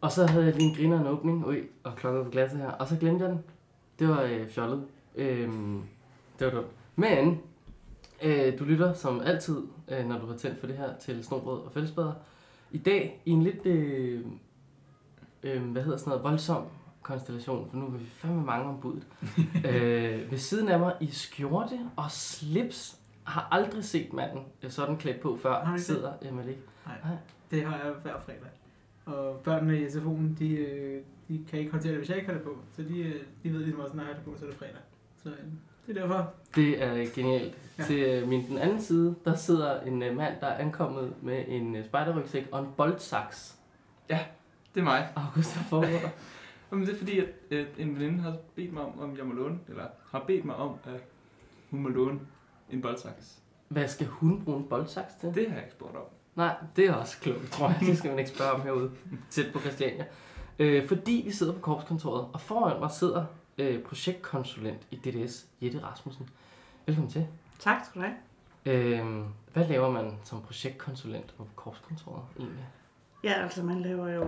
Og så havde jeg lige en griner en åbning, ui, og klokken på glasset her, og så glemte jeg den. Det var øh, fjollet. Øhm, det var dumt. Men, øh, du lytter som altid, øh, når du har tændt for det her, til Snobrød og Fællesbader. I dag i en lidt, øh, øh, hvad hedder sådan noget, voldsom konstellation, for nu er vi fandme mange om budet. øh, ved siden af mig i skjorte og slips, har aldrig set manden øh, sådan klædt på før, Har du ikke sidder Emily. Det har jeg hver fredag. Og børnene i SFO'en, de, øh, de kan ikke håndtere det, hvis jeg ikke har det på. Så de, øh, de ved ligesom også, når jeg har det på, så er det fredag. Så øh, det er derfor. Det er genialt. Ja. Ja. Til min den anden side, der sidder en mand, der er ankommet med en spejderrygsæk og en boldsaks. Det er mig. August, der? Jamen, det er fordi, at øh, en veninde har bedt mig om, om jeg må låne, eller har bedt mig om, at hun må låne en boldsaks. Hvad skal hun bruge en boldsaks til? Det har jeg ikke spurgt om. Nej, det er også klogt, tror jeg. Det skal man ikke spørge om herude, tæt på Christiania. Øh, fordi vi sidder på korpskontoret, og foran mig sidder øh, projektkonsulent i DDS, Jette Rasmussen. Velkommen til. Tak skal du have. Øh, hvad laver man som projektkonsulent på korpskontoret egentlig? Ja, altså man laver jo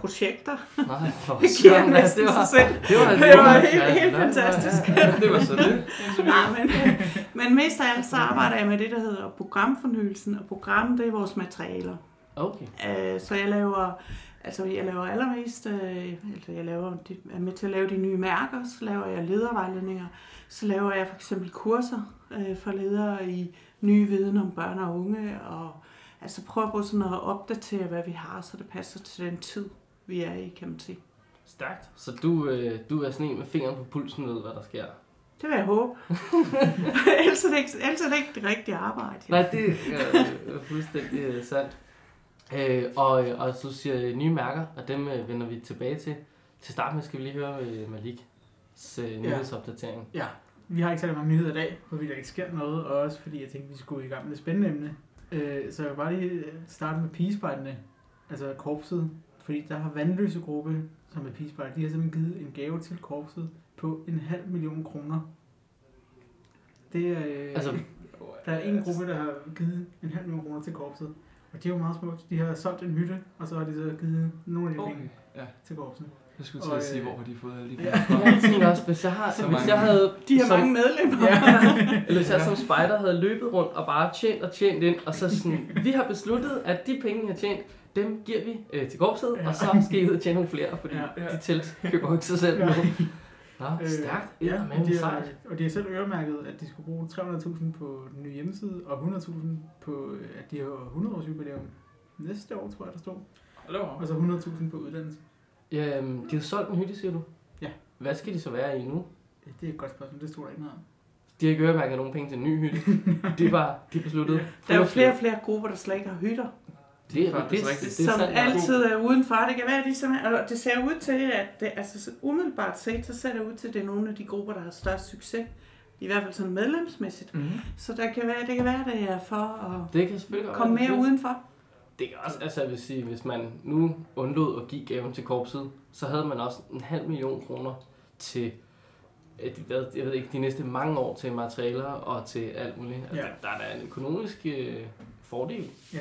projekter. Nej, for Det søren, det var, selv. det var, Det var helt- ja, helt nej, fantastisk. det var så det. Nej, men, men mest af alt så arbejder jeg med det, der hedder programfornyelsen. Og program, det er vores materialer. Okay. Øh, Så jeg laver, altså jeg laver allermest, øh, altså jeg laver, de- er med til at lave de nye mærker, så laver jeg ledervejledninger, så laver jeg for eksempel kurser øh, for ledere i ny viden om børn og unge, og altså prøver på sådan at opdatere, hvad vi har, så det passer til den tid, vi er i, kan man sige. Stærkt. Så du, øh, du er sådan en med fingeren på pulsen ved, hvad der sker. Det vil jeg håbe. ellers, er det ikke, ellers er det ikke det rigtige arbejde. Nej, det er øh, fuldstændig øh, sandt. Øh, og, og så siger jeg nye mærker, og dem øh, vender vi tilbage til. Til start med skal vi lige høre øh, Maliks øh, nyhedsopdatering. Ja, vi har ikke særlig mange nyheder i dag, fordi der ikke sker noget, og også fordi jeg tænkte, vi skulle i gang med det spændende emne. Øh, så jeg vil bare lige øh, starte med pigespejdene, altså korpset, fordi der har Vandløse Gruppe, som er pigespejder, de har simpelthen givet en gave til korpset på en halv million kroner. Det er, øh, Altså, der er en gruppe, der har givet en halv million kroner til korpset, og det er jo meget smukt. De har solgt en hytte, og så har de så givet nogle af de Okay. penge Ja, til korpset. Jeg skulle til Og, at sige, øh, hvor har de fået alle de ja. jeg tænker også, hvis jeg, har, Så hvis mange. jeg havde... De har som, mange medlemmer. Ja. Eller hvis jeg som spejder havde løbet rundt og bare tjent og tjent ind, og så sådan, vi har besluttet, at de penge, vi har tjent, dem giver vi øh, til korpset, Ja. og så skal I ud og tjene nogle flere, fordi Ja. de telt køber ikke sig selv nu. Nå, Øh, stærkt. Ja, Ja, og men de, har, og de har selv øremærket, at de skulle bruge 300.000 på den nye hjemmeside, og 100.000 på, øh, at de har 100 års jubilæum næste år, tror jeg, der stod. Hallo. Og så 100.000 på uddannelse. Ja, øhm, de har solgt en hytte, siger du? Ja. Hvad skal de så være i nu? Ja, Det er et godt spørgsmål, det stod der ikke noget om. De har ikke øremærket nogen penge til en ny hytte. De var, de besluttede. Der er jo flere og flere grupper, der slet ikke har hytter. Det er faktisk det, det, rigtigt. det, det er som sandt. altid er udenfor. Det kan være, at de simpelthen, og det ser ud til, at det, altså så umiddelbart set, så ser det ud til, at det er nogle af de grupper, der har størst succes. I hvert fald sådan medlemsmæssigt. Mm-hmm. Så der kan være, det kan være, det er for at Det kan komme mere det. udenfor. Det kan også, altså jeg vil sige, hvis man nu undlod at give gaven til korpset, så havde man også en halv million kroner til, hvad, jeg ved ikke, de næste mange år til materialer og til alt muligt. Altså, Ja. der, er da en økonomisk øh, fordel. Ja.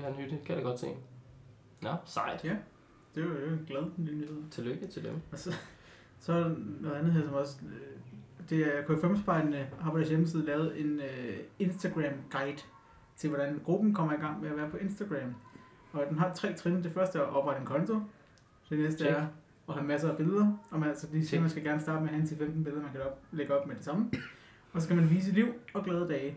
Have en hytte, kan jeg da godt se. Nå, sejt. Ja. Det var jo glad lille nyhed. Tillykke til dem. Og så, så er der noget andet her, som også... øh, Det er KFM-spejderne har på deres hjemmeside lavet en uh, Instagram-guide til, hvordan gruppen kommer i gang med at være på Instagram. Og den har tre trin. Det første er at oprette en konto. Det næste Check. er at have masser af billeder. Og man, altså, de siger, man skal gerne starte med at have 10-15 billeder, man kan op, lægge op med det samme. Og så skal man vise liv og glade dage.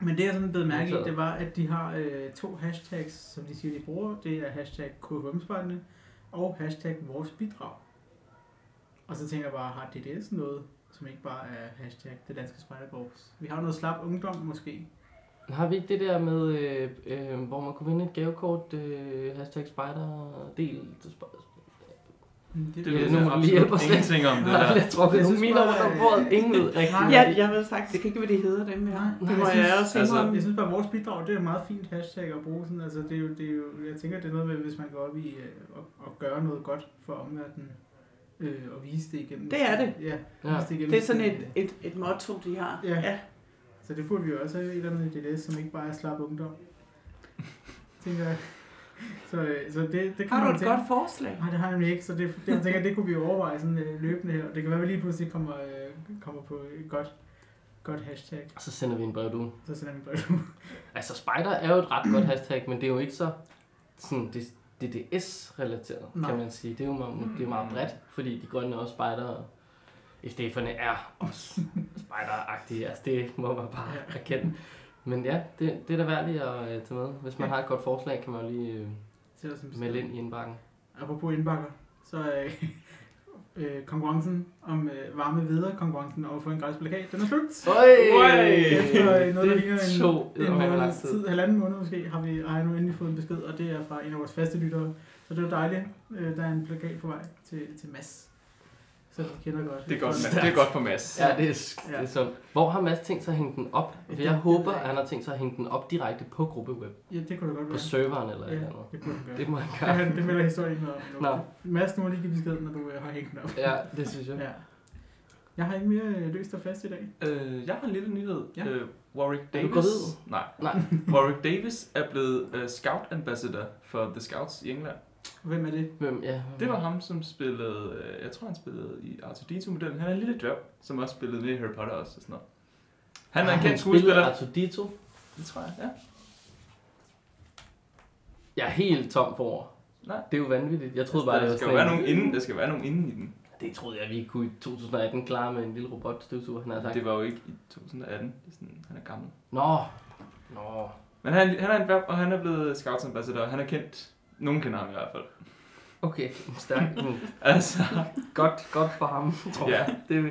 Men det, jeg sådan blev mærke i, det var, at de har øh, to hashtags, som de siger, de bruger. Det er hashtag KFM-spejderne og hashtag vores bidrag. Og så tænker jeg bare, har DDS noget, som ikke bare er hashtag det danske spejderkorps? Vi har noget slap ungdom måske. Har vi ikke det der med, øh, øh, hvor man kunne vinde et gavekort, øh, hashtag spider, del, Det, Det ved jeg hjælpe absolut lidt. ingenting om det der. jeg tror, det er mine rundt om bordet. Ingen ved rigtigt. Ja, jeg ved faktisk ikke, hvad de hedder, dem her. Nej, Det må jeg jeg også altså. Jeg synes bare, vores bidrag, det er et meget fint hashtag at bruge. Sådan, altså, det er jo, det er jo, jeg tænker, det er noget med, hvis man går op i at, at gøre noget godt for omverdenen, øh, og vise det igennem. Det er det. Ja, Ja. det igennem. Det er sådan et, et, et motto, de har. Ja. ja. Så det burde vi jo også have et eller andet i DDS, som ikke bare er slap ungdom. Tænker jeg. Så, øh, så det, det kan Har man du et tænke- godt forslag? Nej, det har jeg nemlig ikke, så det, det, jeg tænker, det kunne vi overveje sådan øh, løbende her. Det kan være, at vi lige pludselig kommer, øh, kommer på et godt, godt hashtag. Og så sender vi en brev, du. Så sender vi brev. Altså, spider er jo et ret godt hashtag, men det er jo ikke så sådan, det, DDS-relateret, kan man sige. Det er jo meget, det er meget bredt, fordi de grønne er også spider, FDF'erne er også spider-agtige. Altså, det må man bare erkende. Men ja, det, det er da værd lige at øh, tage med. Hvis man Ja. har et godt forslag, kan man jo lige øh, melde ind i indbakken. Apropos indbakker, så er øh, konkurrencen om øh, varme videre konkurrencen og få en gratis plakat, den er slut. Øj! Efter øh, noget, der ligner det en, tog en lang måneds tid. halvanden måned måske, har, vi, har jeg nu endelig fået en besked, og det er fra en af vores faste lyttere. Så det er dejligt. Øh, der er en plakat på vej til, til Mads. Så vi kender godt. Det er godt, det er godt for Mads. Ja, det er, det Ja. er sådan. Hvor har Mads tænkt sig at hænge den op? For Det- jeg det håber, jeg at han har tænkt sig at hænge den op direkte på gruppeweb. Ja, det kunne da godt På være. serveren eller Ja, eller andet. det kunne du gøre. Det må han Ja, gøre. det melder historien ikke noget om. Nå. Mads, nu må lige give besked, når du øh, har hængt den op. Ja, det synes jeg. Ja. Jeg har ikke mere øh, løst og fast i dag. Øh, jeg har en lille nyhed. Ja. Øh, Warwick Er du Davis. Nej. Nej. Warwick Davis er blevet uh, Scout Ambassador for The Scouts i England. Hvem er det? Hvem, ja. Det var ham, som spillede, øh, jeg tror han spillede i R2-D2-modellen. Han er en lille dværg, som også spillede med i Harry Potter også og sådan noget. Han er en kendt skuespiller. Artudito. Det tror jeg, ja. Jeg er helt tom for ord. Nej. Det er jo vanvittigt. Jeg troede bare, det der var skal være en- nogen inden, der skal være nogen inden i den. Det troede jeg, vi kunne i 2018 klare med en lille robotstøvsuger, han har sagt. Det var jo ikke i 2018. Det er sådan, han er gammel. Nå. Nå. Men han, han er en dværg, og han er blevet Scouts Ambassador. Han er kendt. Nogen kender ham i hvert fald. Okay, stærkt. Mm. Altså, godt, godt for ham, tror Ja. jeg. Det er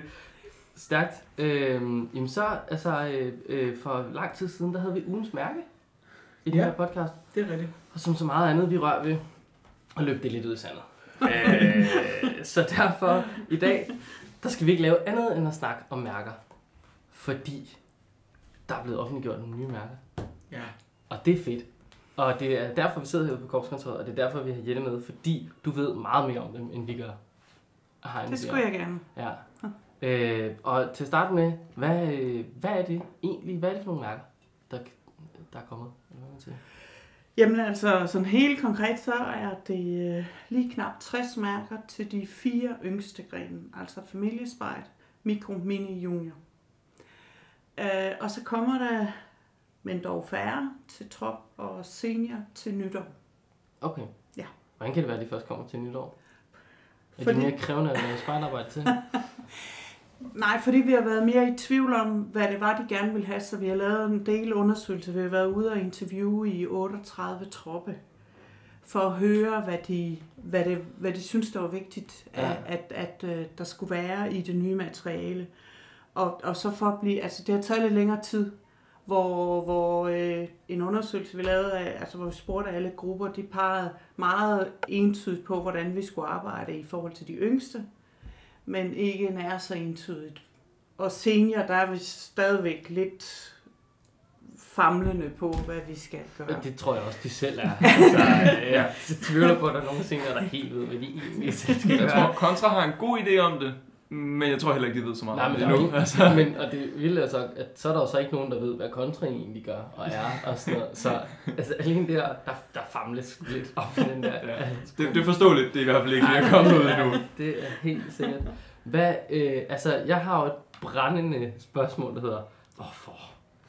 stærkt. Øhm, jamen så, altså, øh, øh, for lang tid siden, der havde vi ugens mærke i den Ja. her podcast. Det er rigtigt. Og som så meget andet, vi rører ved, og løb det lidt ud i sandet. øh, så derfor, i dag, der skal vi ikke lave andet end at snakke om mærker. Fordi der er blevet offentliggjort nogle nye mærker. Ja. Og det er fedt. Og det er derfor, vi sidder herude på korpskontoret, og det er derfor, vi har Jette med, fordi du ved meget mere om dem, end vi gør. Har Det skulle jeg gerne. Ja. Øh, og til at starte med, hvad, øh, hvad er det egentlig, hvad er det for nogle mærker, der, der er kommet? Hvad man siger? Jamen altså, sådan helt konkret, så er det øh, lige knap 60 mærker til de fire yngste grene, altså familiespejt, mikro, mini, junior. Øh, og så kommer der, men dog færre, til trop og senior til nytår. Okay. Ja. Hvordan kan det være, at de først kommer til nytår? Er Fordi- det mere krævende at lave spejlarbejde til? Nej, fordi vi har været mere i tvivl om, hvad det var, de gerne ville have, så vi har lavet en del undersøgelser. Vi har været ude og interviewe i 38 troppe, for at høre, hvad de, hvad det, hvad de synes, der var vigtigt, Ja. at, at, at øh, der skulle være i det nye materiale. Og, og så for at blive, altså det har taget lidt længere tid, hvor, hvor øh, en undersøgelse, vi lavede, af, altså hvor vi spurgte alle grupper, de pegede meget entydigt på, hvordan vi skulle arbejde i forhold til de yngste, men ikke nær så entydigt. Og senior, der er vi stadigvæk lidt famlende på, hvad vi skal gøre. Og det tror jeg også, de selv er. Altså, øh, jeg tvivler på, at der er nogen senior, der helt ved, hvad de egentlig selv skal jeg gøre. tror, Contra har en god idé om det, men jeg tror heller ikke, de ved så meget Nej, men, endnu. Altså. men, og det vilde er så, at så er der jo så ikke nogen, der ved, hvad kontra egentlig gør og er og sådan noget. Så altså, alene der, der, der famles lidt op den der. Ja. Det, det er forståeligt, det er i hvert fald ikke lige er kommet ud endnu. Det er helt sikkert. Hvad, øh, altså, jeg har jo et brændende spørgsmål, der hedder, hvorfor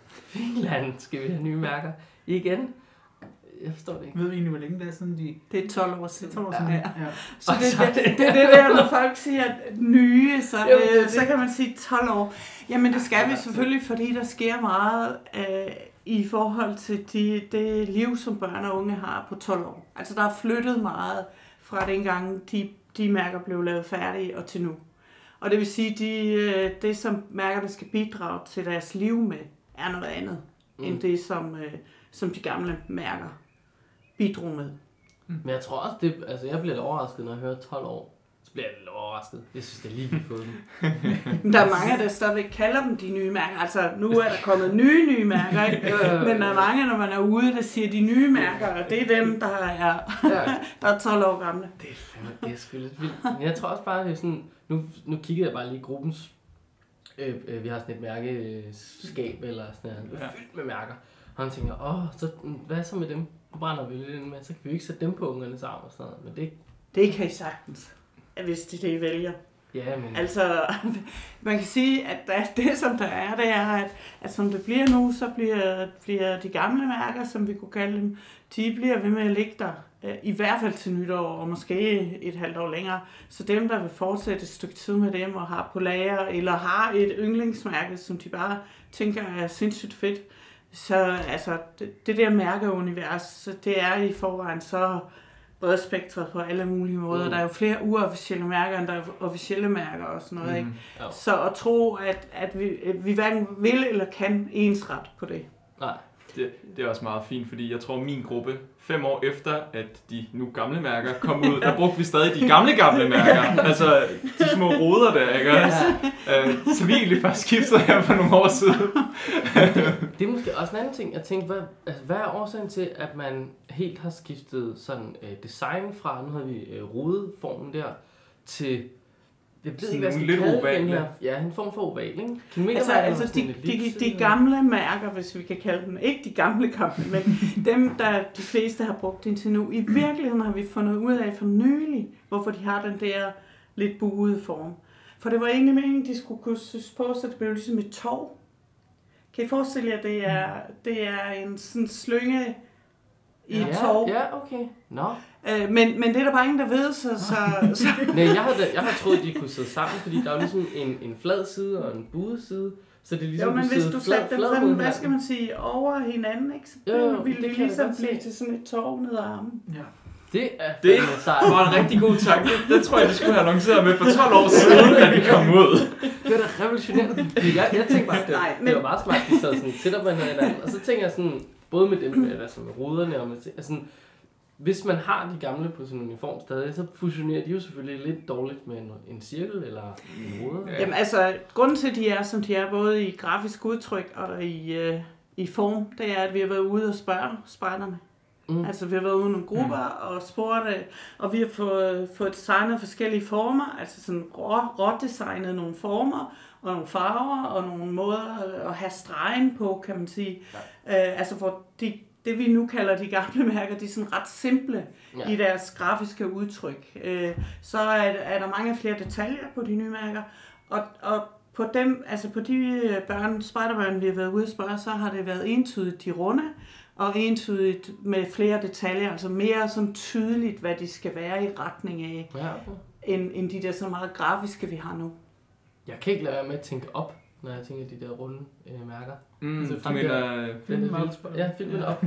Finland skal vi have nye mærker igen? Jeg forstår det ikke. Ved vi egentlig, hvor længe det er siden de... Det er 12 år siden. Det tror jeg sådan, Ja. ja. Så Og det, så er det, det- det, det, det der, når folk siger nye, så, Jo, det er øh, det. så kan man sige 12 år. Jamen det skal vi selvfølgelig, fordi der sker meget øh, i forhold til de, det liv, som børn og unge har på 12 år. Altså der er flyttet meget fra dengang de, de mærker blev lavet færdige og til nu. Og det vil sige, de, øh, det som mærkerne skal bidrage til deres liv med, er noget andet, mm. end det som, øh, som de gamle mærker bidrog med. Men jeg tror også, det, altså jeg bliver lidt overrasket, når jeg hører 12 år. Så bliver jeg lidt overrasket. Jeg synes, det er lige vi har fået dem. Men der er mange, der stadigvæk kalder dem de nye mærker. Altså, nu er der kommet nye, nye mærker, ikke? Men der er mange, når man er ude, der siger de nye mærker, og det er dem, der er, Ja. der er 12 år gamle. Det er fandme, det er sgu lidt vildt. Men jeg tror også bare, det er sådan, nu, nu kiggede jeg bare lige i gruppens, øh, øh, vi har sådan et mærkeskab eller sådan noget, er Ja. fyldt med mærker. Og han tænker, åh, så, hvad så med dem? Brænder vi lidt med, så kan vi ikke sætte dem på ungernes arm og sådan noget. Men det, Det kan I sagtens, hvis det er det, I vælger. ja, men... Altså, man kan sige, at det som der er, det er, at, at som det bliver nu, så bliver, bliver de gamle mærker, som vi kunne kalde dem, de bliver ved med at ligge der. øh, I hvert fald til nytår, og måske et halvt år længere. Så dem, der vil fortsætte et stykke tid med dem, og har på lager, eller har et yndlingsmærke, som de bare tænker er sindssygt fedt, så altså, det, det der mærkeunivers, så det er i forvejen så bredspektret på alle mulige måder. Mm. Der er jo flere uofficielle mærker, end der er officielle mærker og sådan noget, mm. ikke? Jo. Så at tro, at, at, vi, at vi hverken vil eller kan ensret på det. Nej, Det, det er også meget fint, fordi jeg tror, min gruppe, fem år efter, at de nu gamle mærker kom ud, der brugte vi stadig de gamle gamle mærker. Altså, de små ruder der, ikke også? Øh, så vi egentlig først skiftet her for nogle år siden. Det er måske også en anden ting. Jeg tænkte, hvad, altså, hvad er årsagen til, at man helt har skiftet sådan øh, design fra, nu har vi øh, rudeformen der, til, jeg ved ikke, hvad jeg skal lidt kalde oval, den her. ja. En form for oval, ikke? Kilometer Altså, altså de, de, de gamle mærker, hvis vi kan kalde dem, ikke de gamle gamle, men dem, der de fleste har brugt indtil nu. I virkeligheden har vi fundet ud af for nylig, hvorfor de har den der lidt buede form. For det var egentlig meningen, de skulle kunne synes på, så det blev ligesom et tog. Kan I forestille jer, det er, det er en sådan slynge i et ja, tog. Ja, okay. Nå. Øh, men, men det er der bare ingen, der ved, så, så, så Nej, jeg havde, jeg havde troet, de kunne sidde sammen, fordi der er jo ligesom en, en flad side og en buet side. Så det er ligesom, jo, men kunne hvis du satte dem sådan, hvad skal man sige, over hinanden, ikke? så Jo, jo, ville det det ligesom blive til sådan et tog ned ad armen. Ja. Det er Det sejt. var en rigtig god tanke. Den tror jeg, de skulle have annonceret med for 12 år siden, at vi kom ud. Det var da revolutionerende. Fordi Jeg, jeg tænkte bare, at det, Nej, men- det var meget smart, de sad sådan tæt op med hinanden. Og så tænker jeg sådan, både med dem, med, altså med ruderne og med, altså sådan, hvis man har de gamle på sin uniform stadig, så fusionerer de jo selvfølgelig lidt dårligt med en, en cirkel eller en ruder. Ja. Jamen altså, grunden til, at de er, som de er, både i grafisk udtryk og i, øh, i form, det er, at vi har været ude og spørge spejderne. Mm. Altså, vi har været ude i nogle grupper mm. og spurgt, øh, og vi har fået, fået designet forskellige former, altså sådan rå, rådesignet nogle former, og nogle farver, og nogle måder at have stregen på, kan man sige. Ja. Øh, altså, hvor de, det vi nu kalder de gamle mærker, de er sådan ret simple ja. i deres grafiske udtryk. Øh, så er, er der mange flere detaljer på de nye mærker, og, og på dem, altså på de øh, børn, spejderbørn, vi har været ude at spørge, så har det været entydigt de runde, og entydigt med flere detaljer, altså mere sådan tydeligt, hvad de skal være i retning af, Ja, end, end de der så meget grafiske, vi har nu. Jeg kan ikke lade være med at tænke op, når jeg tænker de der runde øh, mærker. Mm, Altså, du mener... Den lille, ja, filmen op.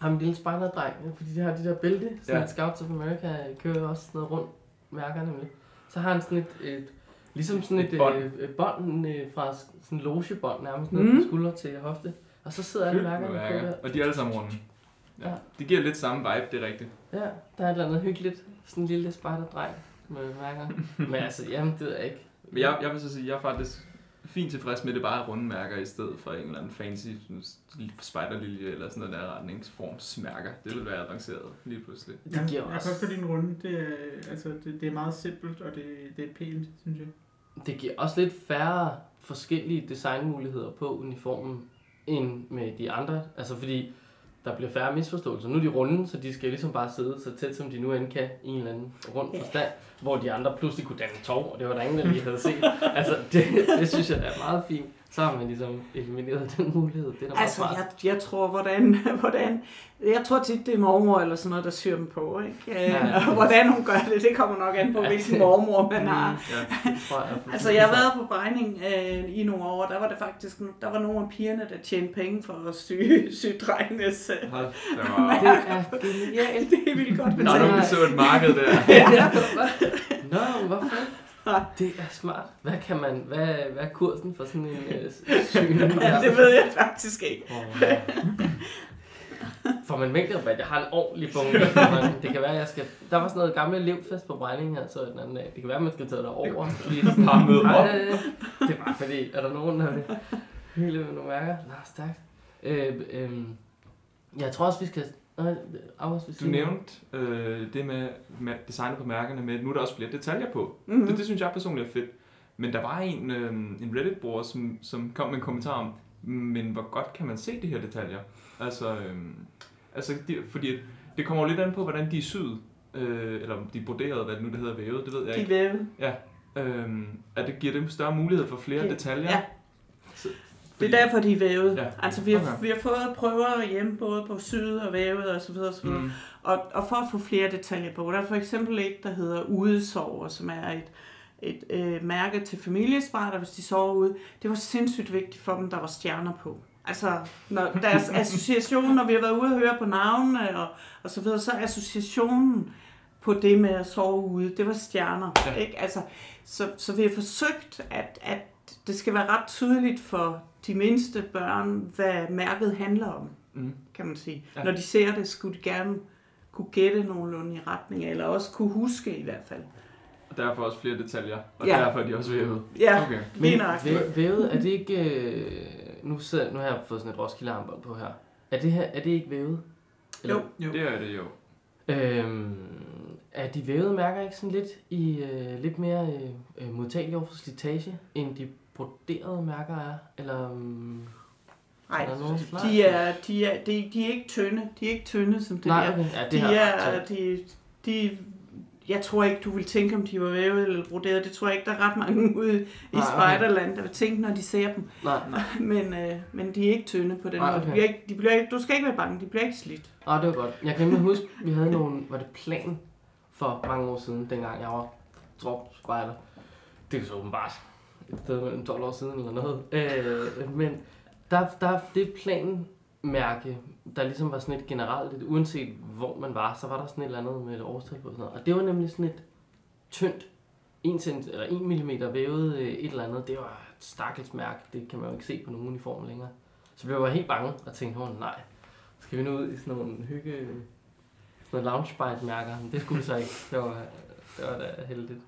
Ham en lille spejderdreng, ja, fordi de har de der bælte, sådan Ja. ja. Scouts of America kører også sådan noget rundt mærker nemlig. Så har han sådan et, et ligesom sådan et Et bånd. øh, bånd øh, fra sådan en logebånd nærmest ned Mm. fra skulder til hofte. Og så sidder alle mærkerne på der. Og de er alle sammen runde. Ja. Ja. Det giver lidt samme vibe, det er rigtigt. Ja, der er et eller andet hyggeligt. Sådan en lille spejderdreng med mærker. Men altså, jamen, det ved jeg ikke. Men jeg, jeg vil så sige, jeg er faktisk fint tilfreds med, at det bare er runde mærker, i stedet for en eller anden fancy spejderlilje eller sådan noget der retningsformsmærker. Det vil være avanceret lige pludselig. Det jeg, giver jeg også- kan godt lide din runde. Det er, altså, det, det er meget simpelt, og det, det er pænt, synes jeg. Det giver også lidt færre forskellige designmuligheder på uniformen, end med de andre. Altså fordi der bliver færre misforståelser. Nu er de runde, så de skal ligesom bare sidde så tæt, som de nu end kan i en eller anden rund Ja. forstand, hvor de andre pludselig kunne danne tov, og det var der ingen, der lige havde set. altså, det, det synes jeg er meget fint. Så har man ligesom elimineret den mulighed. Det er da Altså, jeg, jeg tror, hvordan, hvordan... Jeg tror tit, det er mormor eller sådan noget, der syr dem på, ikke? Ja. Ja. Og hvordan hun gør det, det kommer nok an på, Ja, hvilken det- mormor man har. Ja. Det tror jeg, er Altså, jeg har været på Bejning øh, i nogle år, der var det faktisk, der var nogle af pigerne, der tjente penge for at sy, sy drengenes. Øh. Hold da var... Det er genialt. Det vildt godt betalt. nogen, der så et marked der. ja, Nå, hvorfor? Det er smart. Hvad kan man, hvad, hvad er kursen for sådan en øh, syning Ja, det ved jeg faktisk ikke. Får man mængderabat? Jeg har en ordentlig bunke. Det kan være, jeg skal... Der var sådan noget gamle elevfest på Brænding her, så den anden dag. Det kan være, man skal tage det over. Fordi sådan, Bare møde op. Det var fordi, er der nogen, der vil hylde med nogle mærker? Nå, stærkt. Øh, øh, jeg tror også, vi skal... Vil Du nævnte øh, det med, med designet på mærkerne med, at nu er der også flere detaljer på. Mm-hmm. Mhm. Det, det synes jeg personligt er fedt. Men der var en, øh, en Reddit-bruger, som, som kom med en kommentar om, men hvor godt kan man se de her detaljer? Altså, øh, Altså, de, fordi det kommer jo lidt an på, hvordan de er syet. Øh, eller om de er broderet, hvad det nu det hedder, vævet, det ved jeg De er ikke. vævet. Øhm, at det giver dem større mulighed for flere Ja. detaljer. Ja. Det er derfor, de er vævet. Ja. Altså, vi har, Okay. vi har fået prøver hjemme, både på syet og vævet og så videre, og så videre. Mm, Og, og for at få flere detaljer på, der er for eksempel et, der hedder udesover, som er et, et øh, mærke til familiespejder, hvis de sover ude. Det var sindssygt vigtigt for dem, der var stjerner på. Altså, når deres association, når vi har været ude og høre på navnene og, og så videre, så er associationen på det med at sove ude, det var stjerner. Ja. Ikke? Altså, så, så vi har forsøgt, at, at det skal være ret tydeligt for de mindste børn, hvad mærket handler om mm. kan man sige. Ja. Når de ser det, skulle de gerne kunne gætte nogenlunde i retning, eller også kunne huske i hvert fald. Og derfor også flere detaljer. Og Ja. derfor er de også vævet. Ja, Okay. væ- vævet, er det ikke... Øh, nu, sidder, nu har jeg fået sådan et Roskilde armbånd på her. Er det, her, er det ikke vævet? Jo. Jo. Det er det jo. Øhm, er de vævede mærker ikke sådan lidt, i, øh, lidt mere øh, øh, modtagelige over for slitage, end de broderede mærker er? Eller, um, Nej, er der nogen de er, de, er, de, de er ikke tynde. De er ikke tynde som det Nej, der. okay. Ja, det De er, de, de, jeg tror ikke, du vil tænke, om de var vævet eller broderet. Det tror jeg ikke, der er ret mange ude i Nej, okay. Spejderland, der vil tænke, når de ser dem. Nej, Men, øh, men de er ikke tynde på den Nej, måde. okay. De bliver ikke, de bliver ikke, du skal ikke være bange, de bliver ikke slidt. ah, det var godt. Jeg kan nemlig huske, vi havde nogle, var det plan for mange år siden, dengang jeg var dropspejder. Det er så åbenbart det mellem 12 år siden eller noget. Øh, men der, der, det planmærke, der ligesom var sådan et generelt, et, uanset hvor man var, så var der sådan et eller andet med et årstal på. og Sådan noget. Og det var nemlig sådan et tyndt, 1 cent, eller 1 mm vævet øh, et eller andet. Det var et stakkels mærke. Det kan man jo ikke se på nogen uniform længere. Så blev jeg helt bange og tænkte, oh, nej, skal vi nu ud i sådan nogle hygge, sådan nogle lounge mærker Men det skulle vi så ikke. Det var, det var da heldigt.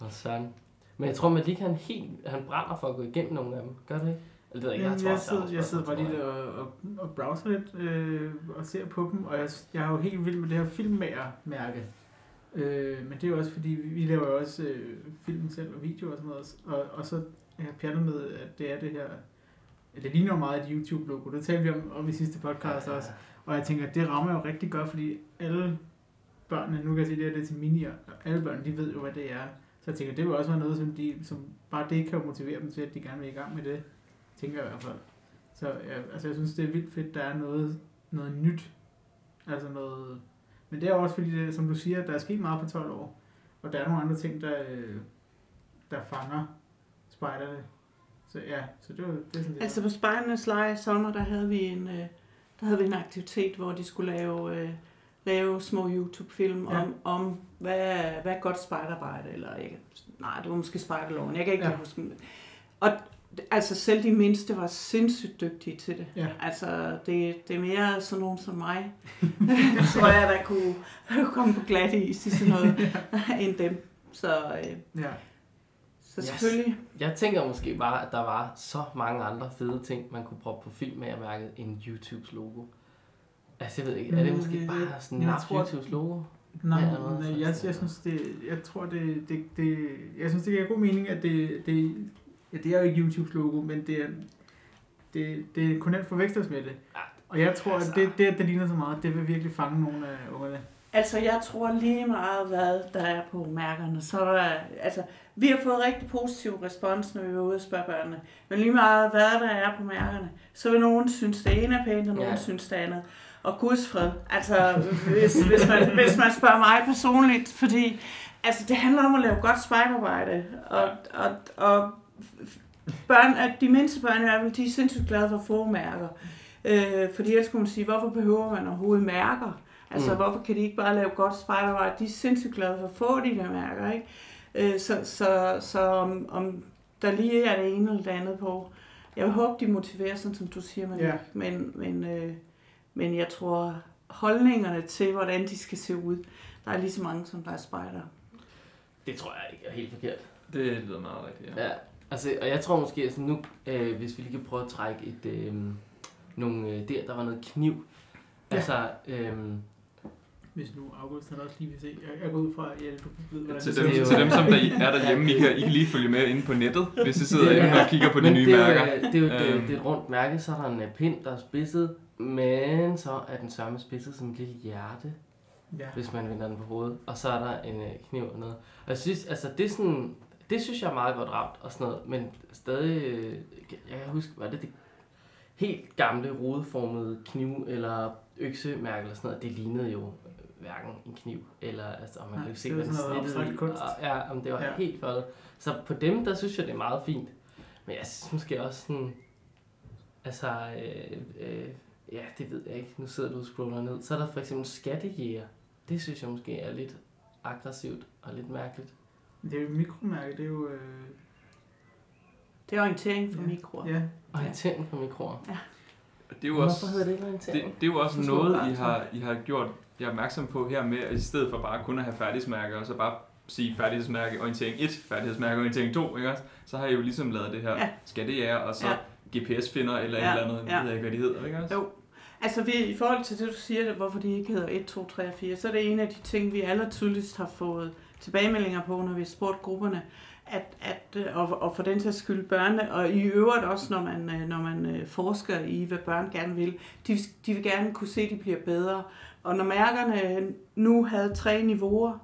Og sådan. Men jeg tror, Malik han helt, han brænder for at gå igennem nogle af dem. Gør det ikke? Eller det ved jeg ikke, Jamen, tror jeg, er sidder, jeg sidder bare lige og, og, og browser lidt øh, og ser på dem, og jeg, jeg er jo helt vild med det her filmmager-mærke. Øh, men det er jo også fordi, vi, vi laver jo også øh, film selv og video og sådan noget, og, og så er jeg pjattet med, at det er det her, det ligner jo meget et YouTube-logo, det talte vi om, om i sidste podcast Ja, ja, også, og jeg tænker, at det rammer jo rigtig godt, fordi alle børnene, nu kan jeg sige, det er det til minier, og alle børn, de ved jo, hvad det er. Så jeg tænker, det vil også være noget, som, de, som bare det kan motivere dem til, at de gerne vil i gang med det, tænker jeg i hvert fald. Så ja, altså, jeg synes, det er vildt fedt, der er noget, noget nyt. Altså noget... Men det er også fordi, det, som du siger, der er sket meget på 12 år. Og der er nogle andre ting, der, øh, der fanger spejderne. Så ja, så det, var, det er sådan det. Altså på Spejdernes Lege i sommer, der havde vi en, øh, der havde vi en aktivitet, hvor de skulle lave, øh, lave små YouTube-film Ja. om, om hvad, hvad er godt spejderarbejde, eller ikke, nej, det var måske spejderloven, jeg kan ikke Ja. ja. huske det. Og altså selv de mindste var sindssygt dygtige til det. Ja. Altså det, det er mere sådan nogen som mig, tror jeg, der kunne, der kunne komme på glat is i sådan noget, end dem. Så, øh, Ja. så Yes. selvfølgelig, Jeg tænker måske bare, at der var så mange andre fede ting, man kunne proppe på filmmagermærket end YouTubes logo. Altså, jeg ved ikke, er det måske det- bare sådan tror- YouTubes logo? Nej, Ja, noget nej jeg, jeg synes det, jeg tror det, det, det, jeg synes det giver god mening, at det, det, ja, det er jo ikke YouTubes logo, men det er, det, det kunne nemt forveksles med det. Og jeg tror, altså- at det, det, det ligner så meget, det vil virkelig fange nogle af ungerne. Altså, jeg tror lige meget, hvad der er på mærkerne. Så er der, altså, vi har fået rigtig positiv respons, når vi var ude og spørge børnene. Men lige meget, hvad der er på mærkerne, så vil nogen synes, det ene er pænt, og nogen ja. synes det andet. Og Guds fred. Altså, hvis, hvis, man, hvis man spørger mig personligt, fordi altså, det handler om at lave godt spejlarbejde. Og, og, og børn, at de mindste børn i hvert fald, de er sindssygt glade for at få mærker. Øh, fordi ellers kunne man sige, hvorfor behøver man overhovedet mærker? Altså, Mm. mm. hvorfor kan de ikke bare lave godt spejderarbejde? De er sindssygt glade for at få de der mærker, ikke? Øh, så, så, så om, om der lige er det ene eller det andet på. Jeg vil håbe, de motiverer, sådan som du siger, men, Ja. men, men, øh, men jeg tror, holdningerne til, hvordan de skal se ud, der er lige så mange, som der er spejder. Det tror jeg ikke er helt forkert. Det lyder meget rigtigt, ja. Ja, altså, og jeg tror måske, altså nu, øh, hvis vi lige kan prøve at trække et, øh, nogle, øh, der, der var noget kniv. Ja. Altså, øh, Hvis nu August han også lige vil se. Jeg, jeg går ud fra, at ja, du ved, hvordan Til det dem, til dem, som der er derhjemme, I kan, I kan lige følge med inde på nettet, hvis I sidder er- inde og kigger på de men nye det er, mærker. det er jo det, Øhm. det er et rundt mærke, så er der en pind, der er spidset, Men så er den sørme spidset som et lille hjerte, Ja. hvis man vender den på hovedet. Og så er der en øh, kniv og noget. Og jeg synes, altså det er sådan, det synes jeg er meget godt ramt og sådan noget. Men stadig, øh, jeg kan huske, var det det helt gamle rodeformede kniv eller øksemærke eller sådan noget, det lignede jo hverken en kniv, eller altså, og man kan se, hvad den snittede i. kunst. Og, ja, om det var Ja. ja. helt flot. Så på dem, der synes jeg, det er meget fint. Men jeg synes måske også sådan, altså, øh, øh, ja, det ved jeg ikke. Nu sidder du og scroller ned. Så er der for eksempel skattejæger. Det synes jeg måske er lidt aggressivt og lidt mærkeligt. Det er jo et mikromærke, det er jo... Øh, Det er orientering for Ja. mikroer. ja, Orientering på mikroer. Det er jo også, Hvorfor hedder det ikke det, orientering? det er jo også For noget, I har, I har gjort jeg er opmærksom på her med, at i stedet for bare kun at have færdighedsmærker, og så bare sige færdighedsmærke orientering 1, færdighedsmærke orientering 2, ikke også? Så har I jo ligesom lavet det her Ja. ja. skattejager, og så Ja. GPS-finder eller Ja, et eller andet, ja. jeg ved ikke, hvad de hedder, ikke også? Jo. Altså vi, i forhold til det, du siger, hvorfor de ikke hedder 1, 2, 3 og 4, så er det en af de ting, vi aller tydeligst har fået tilbagemeldinger på, når vi har spurgt grupperne, at, at, øh, og, og for den sags skyld børnene, og i øvrigt også, når man, øh, når man øh, forsker i, hvad børn gerne vil, de, de vil gerne kunne se, at de bliver bedre. Og når mærkerne nu havde tre niveauer,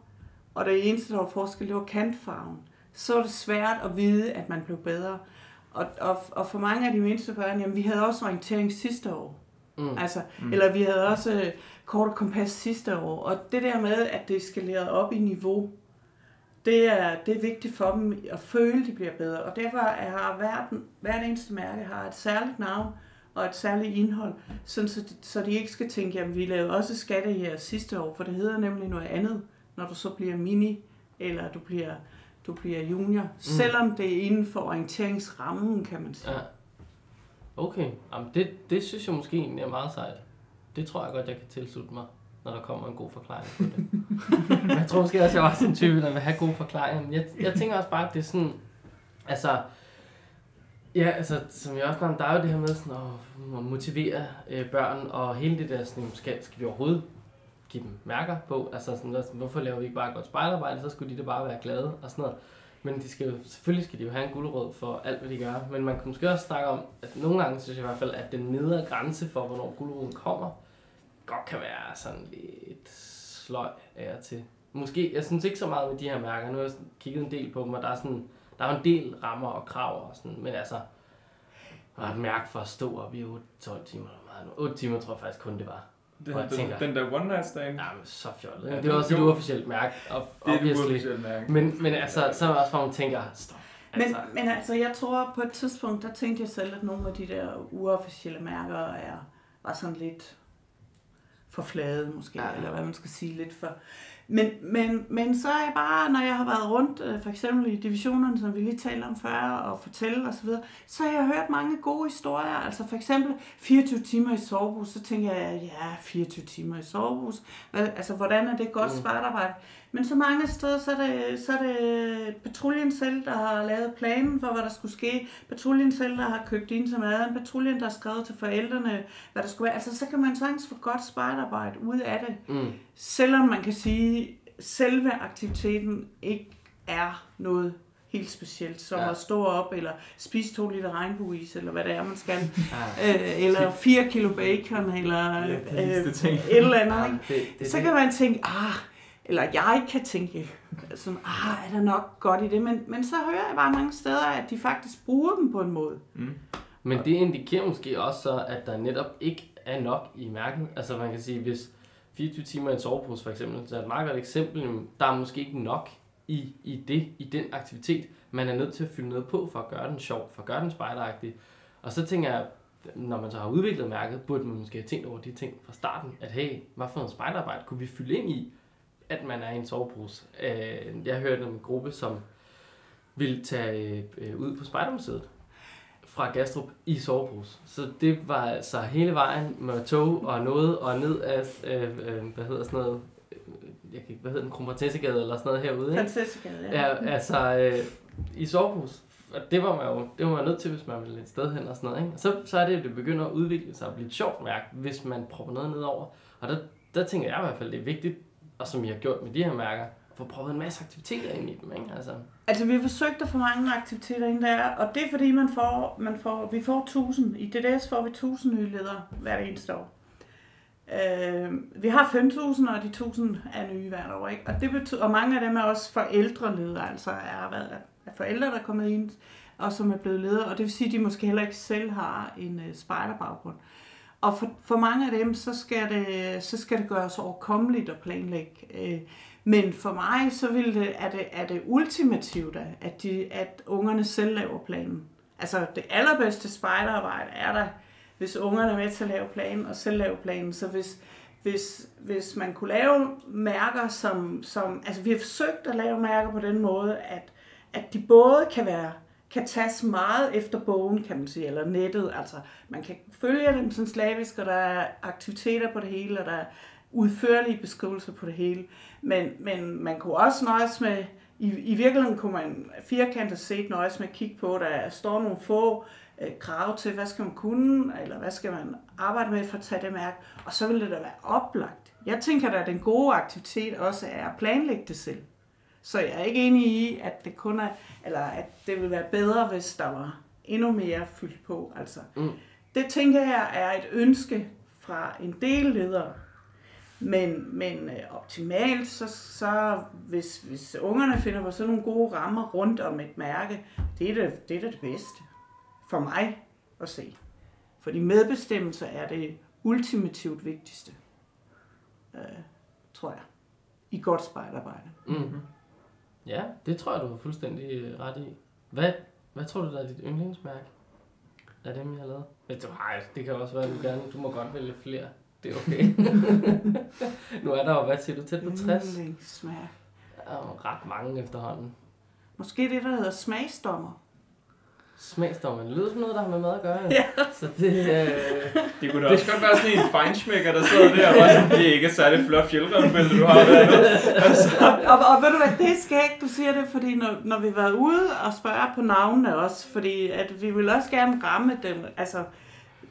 og det eneste, der var forskel, det var kantfarven, så var det svært at vide, at man blev bedre. Og, og, og for mange af de mindste børn, jamen vi havde også orientering sidste år. Mm. Altså, Mm. Eller vi havde også øh, kort og kompas sidste år. Og det der med, at det er skaleret op i niveau, det er, det er vigtigt for dem at føle, at de bliver bedre. Og derfor har verden, hvert eneste mærke har et særligt navn og et særligt indhold, sådan så, de, så de ikke skal tænke, at vi lavede også skattejæger sidste år, for det hedder nemlig noget andet, når du så bliver mini, eller du bliver, du bliver junior. Mm. Selvom det er inden for orienteringsrammen, kan man sige. Ja. Okay, Jamen, det, det synes jeg måske egentlig er meget sejt. Det tror jeg godt, jeg kan tilslutte mig, når der kommer en god forklaring på det. Jeg tror måske også, jeg var sådan en type, der vil have gode forklaringer. Men jeg, jeg tænker også bare, at det er sådan... Altså, Ja, altså, som jeg også nævnte, der er jo det her med sådan at, at motivere øh, børn, og hele det der, sådan, skal, skal vi overhovedet give dem mærker på? Altså, sådan, der, hvorfor laver vi ikke bare godt spejlarbejde, så skulle de da bare være glade og sådan noget. Men de skal selvfølgelig skal de jo have en guldråd for alt, hvad de gør. Men man kan måske også snakke om, at nogle gange synes jeg i hvert fald, at den nedre grænse for, hvornår guldråden kommer, godt kan være sådan lidt sløj af og til. Måske, jeg synes ikke så meget med de her mærker. Nu har jeg kigget en del på dem, og der er sådan, der er en del rammer og krav og sådan, men altså, og et mærke for at stå op i 8-12 timer meget. 8 timer tror jeg faktisk kun det var. Det, jeg den, tænker- den der one night stand, Ja, men så fjollet. Ja, det er også et uofficielt mærke, og det er et obviously. uofficielt mærke. Men, men altså, så er det også, hvor man tænker, stop. Men, Altså, men altså, jeg tror på et tidspunkt, der tænkte jeg selv, at nogle af de der uofficielle mærker er, var sådan lidt for flade måske, Ja. eller hvad man skal sige, lidt for... Men, men, men så er jeg bare, når jeg har været rundt, øh, for eksempel i divisionerne, som vi lige talte om før, og fortælle osv., så, videre, så har jeg hørt mange gode historier. Altså for eksempel 24 timer i sovebus, så tænker jeg, ja, 24 timer i sovebus. Hvad, altså, hvordan er det godt Mm. mm. Men så mange steder, så er, det, så er det patruljen selv, der har lavet planen for, hvad der skulle ske. Patruljen selv, der har købt ind til maden. Patruljen, der har skrevet til forældrene, hvad der skulle være. Altså, så kan man sagtens få godt spejderarbejde ud af det. mm, Selvom man kan sige, at selve aktiviteten ikke er noget helt specielt, som Ja. at stå op eller spise to liter regnbueis, eller hvad det er, man skal. ja, øh, eller fire kilo bacon, eller Ja, øh, det ting. et eller andet. ja, det, det, så kan man tænke, ah, eller jeg kan tænke, sådan, ah, er der nok godt i det? Men, men så hører jeg bare mange steder, at de faktisk bruger dem på en måde. Mm. Men det indikerer måske også så, at der netop ikke er nok i mærket. Altså man kan sige, hvis 24 timer i en sovepose for eksempel, så er et meget godt eksempel, der er måske ikke nok i, i det, i den aktivitet. Man er nødt til at fylde noget på for at gøre den sjov, for at gøre den spejderagtig. Og så tænker jeg, når man så har udviklet mærket, burde man måske have tænkt over de ting fra starten, at hey, hvad for noget spejderarbejde kunne vi fylde ind i, at man er i en sovepose. Øh, jeg hørte om en gruppe, som ville tage øh, ud på Spejdermuseet fra Gastrup i sovepose. Så det var altså hele vejen med tog og noget og ned af, øh, øh, hvad hedder sådan noget, øh, jeg kan ikke, hvad hedder den, Kronprinsessegade eller sådan noget herude? Prinsessegade, Ja, altså øh, i sovepose. Og det var man jo det var man nødt til, hvis man ville et sted hen og sådan noget. Ikke? Så, så er det jo, det begynder at udvikle sig og blive et sjovt mærke, hvis man propper noget nedover. Og der, der tænker jeg i hvert fald, det er vigtigt, og som vi har gjort med de her mærker, få proppet en masse aktiviteter ind i dem, ikke? Altså, Altså, vi har forsøgt at få mange aktiviteter ind der, og det er fordi, man får, man får, vi får 1000. I DDS får vi 1000 nye ledere hvert eneste år. Øh, vi har 5.000, og de 1.000 er nye hvert år, ikke? Og, det betyder, og mange af dem er også forældreledere, altså er, hvad, er forældre, der er kommet ind, og som er blevet ledere, og det vil sige, at de måske heller ikke selv har en uh, spejderbaggrund. Og for, for mange af dem, så skal det, så skal det gøres overkommeligt at planlægge. Øh, men for mig, så vil det, er, det, er det ultimativt, at, de, at ungerne selv laver planen. Altså det allerbedste spejderarbejde er der, hvis ungerne er med til at lave planen og selv lave planen. Så hvis, hvis, hvis man kunne lave mærker, som, som... Altså vi har forsøgt at lave mærker på den måde, at, at de både kan være kan tages meget efter bogen, kan man sige, eller nettet. Altså, man kan følge dem sådan slavisk, og der er aktiviteter på det hele, og der er udførlige beskrivelser på det hele. Men, men man kunne også nøjes med, i, i virkeligheden kunne man firkantet set nøjes med at kigge på, der står nogle få øh, krav til, hvad skal man kunne, eller hvad skal man arbejde med for at tage det mærke, og så vil det da være oplagt. Jeg tænker da, at den gode aktivitet også er at planlægge det selv. Så jeg er ikke enig i, at det kun er, eller at det ville være bedre, hvis der var endnu mere fyldt på. Altså, Mm. Det tænker jeg er et ønske fra en del ledere. Men, men øh, optimalt, så, så hvis, hvis ungerne finder på sådan nogle gode rammer rundt om et mærke, det er det, det, er det bedste for mig at se. Fordi medbestemmelse er det ultimativt vigtigste, øh, tror jeg, i godt spejlarbejde. mm. Ja, det tror jeg, du har fuldstændig øh, ret i. Hvad, hvad tror du, der er dit yndlingsmærke af dem, jeg har lavet? Hvis du har et, det kan også være, at du gerne, du må godt vælge flere. Det er okay. nu er der jo, hvad siger du, tæt på 60? Yndlingsmærke. Der er jo ret mange efterhånden. Måske det, der hedder smagsdommer. Smagsdommen. Det lyder som noget, der har med mad at gøre. Ja. Så det, øh, Det kunne da også godt være sådan en feinschmecker, der sidder der, og sådan, det er ikke et særligt flot fjeldrevbælte, du har der. Altså, og, og ved du hvad, det er skægt, du siger det, fordi når, når vi var ude og spørge på navnene også, fordi at vi vil også gerne ramme dem, altså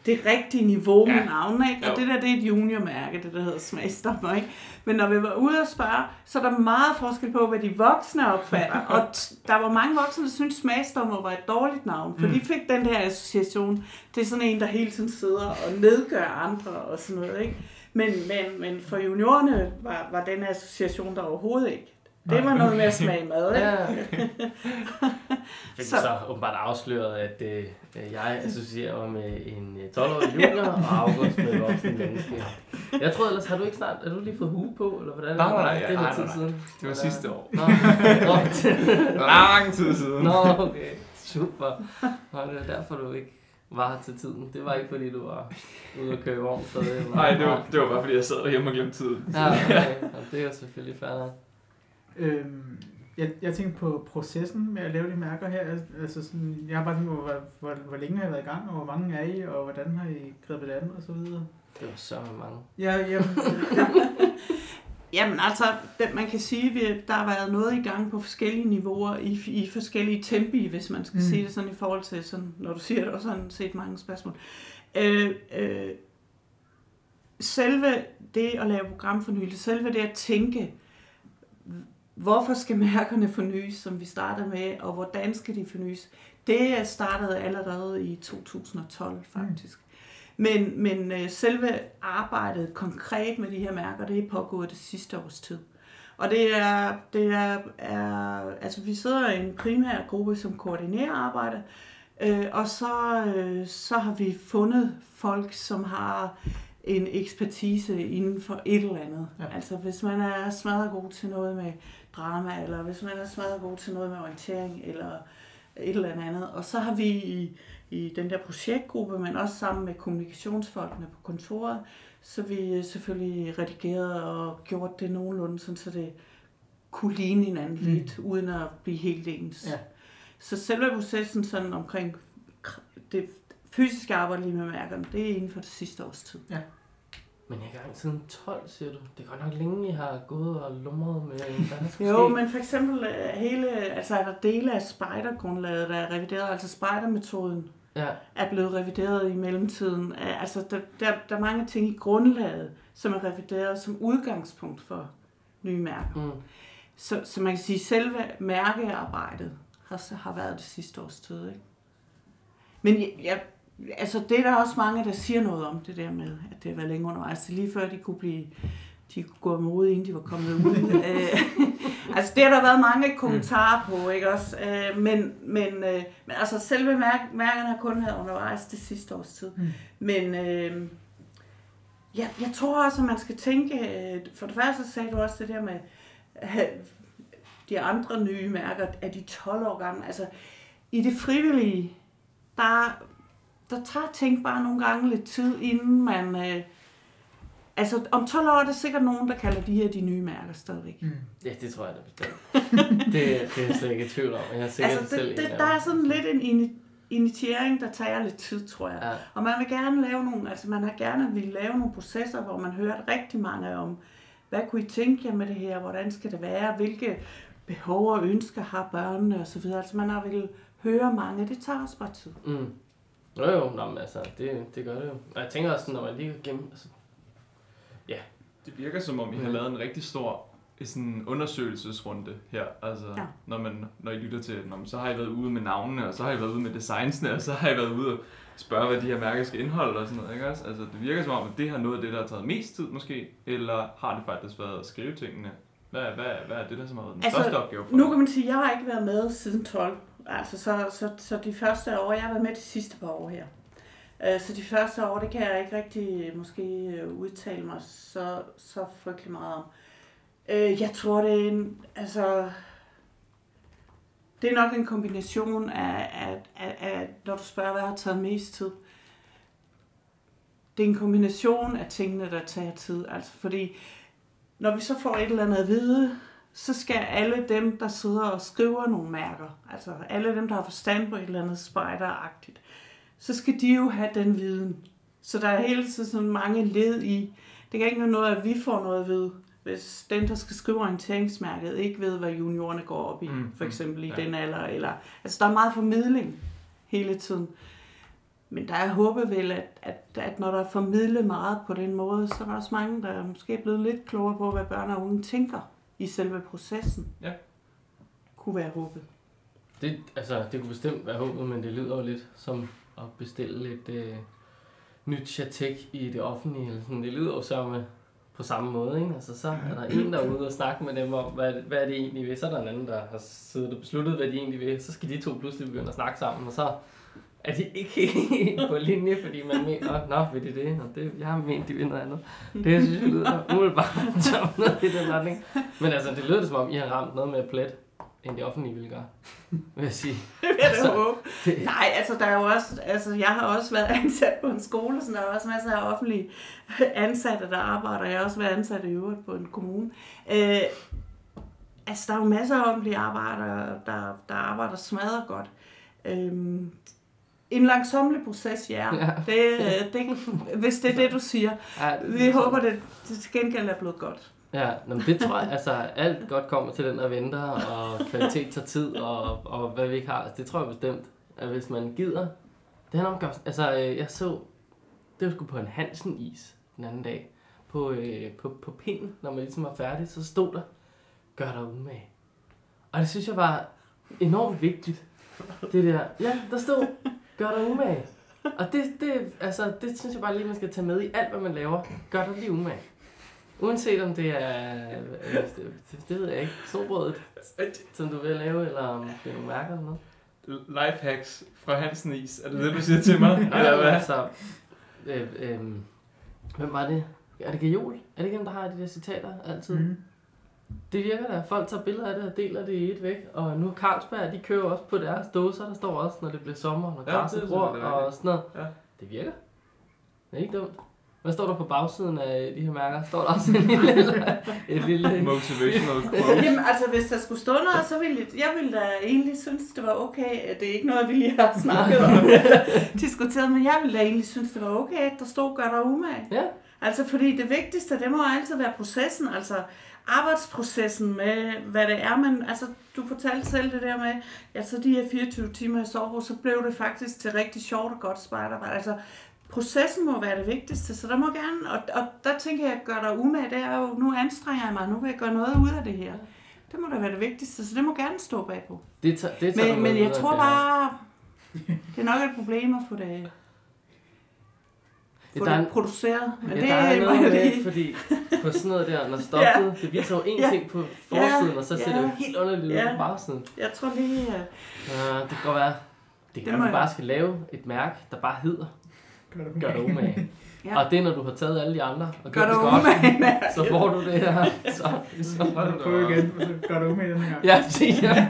det rigtige niveau med Ja. navnene, ikke? Og Jo. det der, det er et juniormærke, det der hedder smagsdommer, ikke? Men når vi var ude og spørge, så er der meget forskel på, hvad de voksne opfatter. Og der var mange voksne, der syntes, smagsdommer var et dårligt navn, for de fik den der association. Det er sådan en, der hele tiden sidder og nedgør andre og sådan noget, ikke? Men, men, men for juniorerne var, var den association der overhovedet ikke. Det var noget med at smage mad, ikke? ja. Fik Så- så. åbenbart afsløret, at øh, jeg associerer mig med en øh, 12-årig junior og August med et voksen menneske. Jeg troede ellers, har du ikke snart, er du lige fået hue på, eller hvordan? Nej, nej, det er nej, noget tid nej, siden. det var sidste år. Nå, Lang tid siden. Nå, okay. Super. Nå, det er derfor, du ikke var til tiden. Det var ikke, fordi du var ude at køre i vogn stadig. Nej, det var, det var bare fordi, jeg sad derhjemme og glemte tiden. Ja, okay. Og det er selvfølgelig fair. Øhm, jeg, jeg tænkte på processen med at lave de mærker her. Altså sådan, jeg har bare tænkt på, hvor, hvor, hvor længe har jeg været i gang, og hvor mange er I, og hvordan har I grebet det an, og så videre. Det var så mange. Ja, jamen, Jamen altså, det, man kan sige, at der har været noget i gang på forskellige niveauer, i, i forskellige tempi, hvis man skal Mm. mm. sige det sådan i forhold til, sådan, når du siger det, og sådan set mange spørgsmål. Øh, øh, selve det at lave programfornyelse, selve det at tænke, hvorfor skal mærkerne fornyes, som vi startede med, og hvordan skal de fornyes, det startede allerede i 2012 faktisk. Men, men øh, selve arbejdet konkret med de her mærker, det er pågået det sidste års tid. Og det er, det er, er altså vi sidder i en primær gruppe, som koordinerer arbejdet, øh, og så, øh, så har vi fundet folk, som har en ekspertise inden for et eller andet. Ja. Altså hvis man er smadret god til noget med drama, eller hvis man er smadret god til noget med orientering, eller et eller andet. Og så har vi i, i den der projektgruppe, men også sammen med kommunikationsfolkene på kontoret, så vi selvfølgelig redigeret og gjort det nogenlunde, sådan, så det kunne ligne hinanden Mm. lidt, uden at blive helt ens. Ja. Så selve processen sådan omkring det fysiske arbejde lige med mærkerne, det er inden for det sidste års tid. Men jeg er i gang siden 12, siger du. Det er godt nok længe, I har gået og lumret med, hvad der skal Jo, ske. men for eksempel øh, hele, altså er der dele af spejdergrundlaget, der er revideret, altså spejdermetoden Ja, er blevet revideret i mellemtiden. Øh, Altså, der, der, der er mange ting i grundlaget, som er revideret som udgangspunkt for nye mærker. mm. så, så man kan sige, selve mærkearbejdet har, har været det sidste års tid. Ikke? Men jeg, jeg, altså det er der også mange, der siger noget om det der med, at det har været længe undervejs. Det lige før de kunne blive de kunne gå med ud, inden de var kommet ud. øh, altså, det har der været mange kommentarer på, ikke også? Øh, men, men, øh, men altså, selve mærk, mærkerne har kun været undervejs det sidste års tid. Mm. Men øh, ja, jeg tror også, at man skal tænke, øh, for det første sagde du også det der med de andre nye mærker, af de 12 år gamle. Altså, i det frivillige, der, der tager ting bare nogle gange lidt tid, inden man... Øh, Altså, om 12 år er der sikkert nogen, der kalder de her de nye mærker stadigvæk. Mm. Ja, det tror jeg da bestemt. det, det er jeg slet ikke i tvivl om. Jeg sikkert altså, det, selv det, der er sådan lidt en initiering, der tager lidt tid, tror jeg. Ja. Og man vil gerne lave nogle, altså man har gerne vil lave nogle processer, hvor man hører rigtig mange om, hvad kunne I tænke jer med det her, hvordan skal det være, hvilke behov og ønsker har børnene osv. Altså man har vil høre mange, det tager også bare tid. Mm. Jo jo, Nå, men altså, det, det gør det jo. Og jeg tænker også, når man lige gennem, altså, Ja. Det virker som om, I har lavet en rigtig stor sådan undersøgelsesrunde her. Altså, ja. når, man, når I lytter til den, så har I været ude med navnene, og så har I været ude med designsene, og så har I været ude og spørge, hvad de her mærker skal indeholde og sådan noget. Ikke også? Altså, det virker som om, at det har noget af det, der har taget mest tid måske, eller har det faktisk været at skrive tingene? Hvad, hvad, hvad er det, der som har været den altså, største opgave for Nu kan man sige, at jeg har ikke været med siden 12. Altså, så, så, så de første år, jeg har været med de sidste par år her. Øh, så de første år, det kan jeg ikke rigtig øh, måske øh, udtale mig så, så frygtelig meget om. Jeg tror, det er en, altså, det er nok en kombination af, af, af, af, når du spørger, hvad har taget mest tid. Det er en kombination af tingene, der tager tid. Altså, fordi når vi så får et eller andet at vide, så skal alle dem, der sidder og skriver nogle mærker, altså alle dem, der har forstand på et eller andet spejderagtigt, så skal de jo have den viden. Så der er hele tiden sådan mange led i. Det kan ikke være noget, at vi får noget ved, hvis den, der skal skrive orienteringsmærket, ikke ved, hvad juniorerne går op i, mm, for eksempel i ja. den alder. Eller, altså, der er meget formidling hele tiden. Men der er håbet vel, at, at, at når der er formidlet meget på den måde, så er der også mange, der er måske blevet lidt klogere på, hvad børn og unge tænker i selve processen. Ja. Kunne være håbet. Det, altså, det kunne bestemt være håbet, men det lyder jo lidt som at bestille lidt øh, nyt chatek i det offentlige. Eller sådan. Det lyder jo så på samme måde. Ikke? Altså, så er der en, der er ude og snakke med dem om, hvad, hvad er det egentlig vil. Så er der en anden, der har siddet og besluttet, hvad de egentlig vil. Så skal de to pludselig begynde at snakke sammen, og så er de ikke helt på linje, fordi man mener, nå, vil de det? Og det jeg har ment, de vil noget andet. Det synes jeg lyder umiddelbart som noget i den retning. Men altså, det lyder som om, I har ramt noget med plet end det offentlige vil gøre, vil jeg sige. det vil jeg altså, håbe. Det... Nej, altså der er jo også, altså jeg har også været ansat på en skole, så der er også masser af offentlige ansatte, der arbejder. Jeg har også været ansat i øvrigt på en kommune. Øh, altså der er jo masser af offentlige arbejdere, der, der arbejder smadret godt. Øh, en langsomlig proces, ja. ja. Det, det, hvis det er det, du siger. Ja, det Vi håber, det, det til gengæld er blevet godt. Ja, men det tror jeg, altså alt godt kommer til den, der venter, og kvalitet tager tid, og, og hvad vi ikke har. Det tror jeg bestemt, at hvis man gider. Det handler om, altså øh, jeg så, det var sgu på en Hansen-is den anden dag, på, øh, på, på pinden, når man ligesom var færdig, så stod der, gør dig umage. Og det synes jeg var enormt vigtigt. Det der, ja, der stod, gør dig umage. Og det, det, altså, det synes jeg bare lige, man skal tage med i alt, hvad man laver. Gør dig lige umage. Uanset om det er, øh, det, det ved jeg ikke, sobrødet, som du vil lave, eller om det er nogle mærker eller noget. Lifehacks fra Hansen Is, er det det, du siger til mig? Nej, eller hvad? Altså, øh, øh, hvem var det? Er det Gajol? Er det ikke dem, der har de der citater altid? Mm. Det virker da. Folk tager billeder af det og deler det i et væk. Og nu Carlsberg, de kører også på deres dåser, der står også, når det bliver sommer, når græsset ja, gror og sådan noget. Ja. Det virker. Det er ikke dumt. Hvad står der på bagsiden af de her mærker? Står der også en lille, et lille... Motivational quote. Jamen altså, hvis der skulle stå noget, så ville jeg, jeg ville da egentlig synes, det var okay. Det er ikke noget, vi lige har snakket om diskuteret, men jeg ville da egentlig synes, det var okay, at der stod, gør dig umage. Ja. Altså, fordi det vigtigste, det må altid være processen, altså arbejdsprocessen med, hvad det er, men altså, du fortalte selv det der med, ja, så de her 24 timer i soverum, så blev det faktisk til rigtig sjovt og godt spejderarbejde. Altså, processen må være det vigtigste, så der må gerne, og, og der tænker jeg, at gøre dig umage, det er jo, nu anstrenger jeg mig, nu vil jeg gøre noget ud af det her. Det må da være det vigtigste, så det må gerne stå bagpå. Det tager, det tager Men, men jeg tror bare, det er nok et problem at få det, få der er det en- produceret. Men Ja, det der er noget med, lige... fordi på sådan noget der, når stoffet, Ja. det viser jo én Ja. ting på forsiden, og så ser Ja. det jo helt underligt ud Ja. på bagsiden. Jeg tror lige, at Uh, det kan godt være, det Det kan må være, at bare skal lave et mærke, der bare hedder Gør det Gør det umage. Ja. Og det er, når du har taget alle de andre og gør gjort det det godt, umage. så får du det her. Så, så får du det. Igen, og så gør det umage den her gang. Ja, det er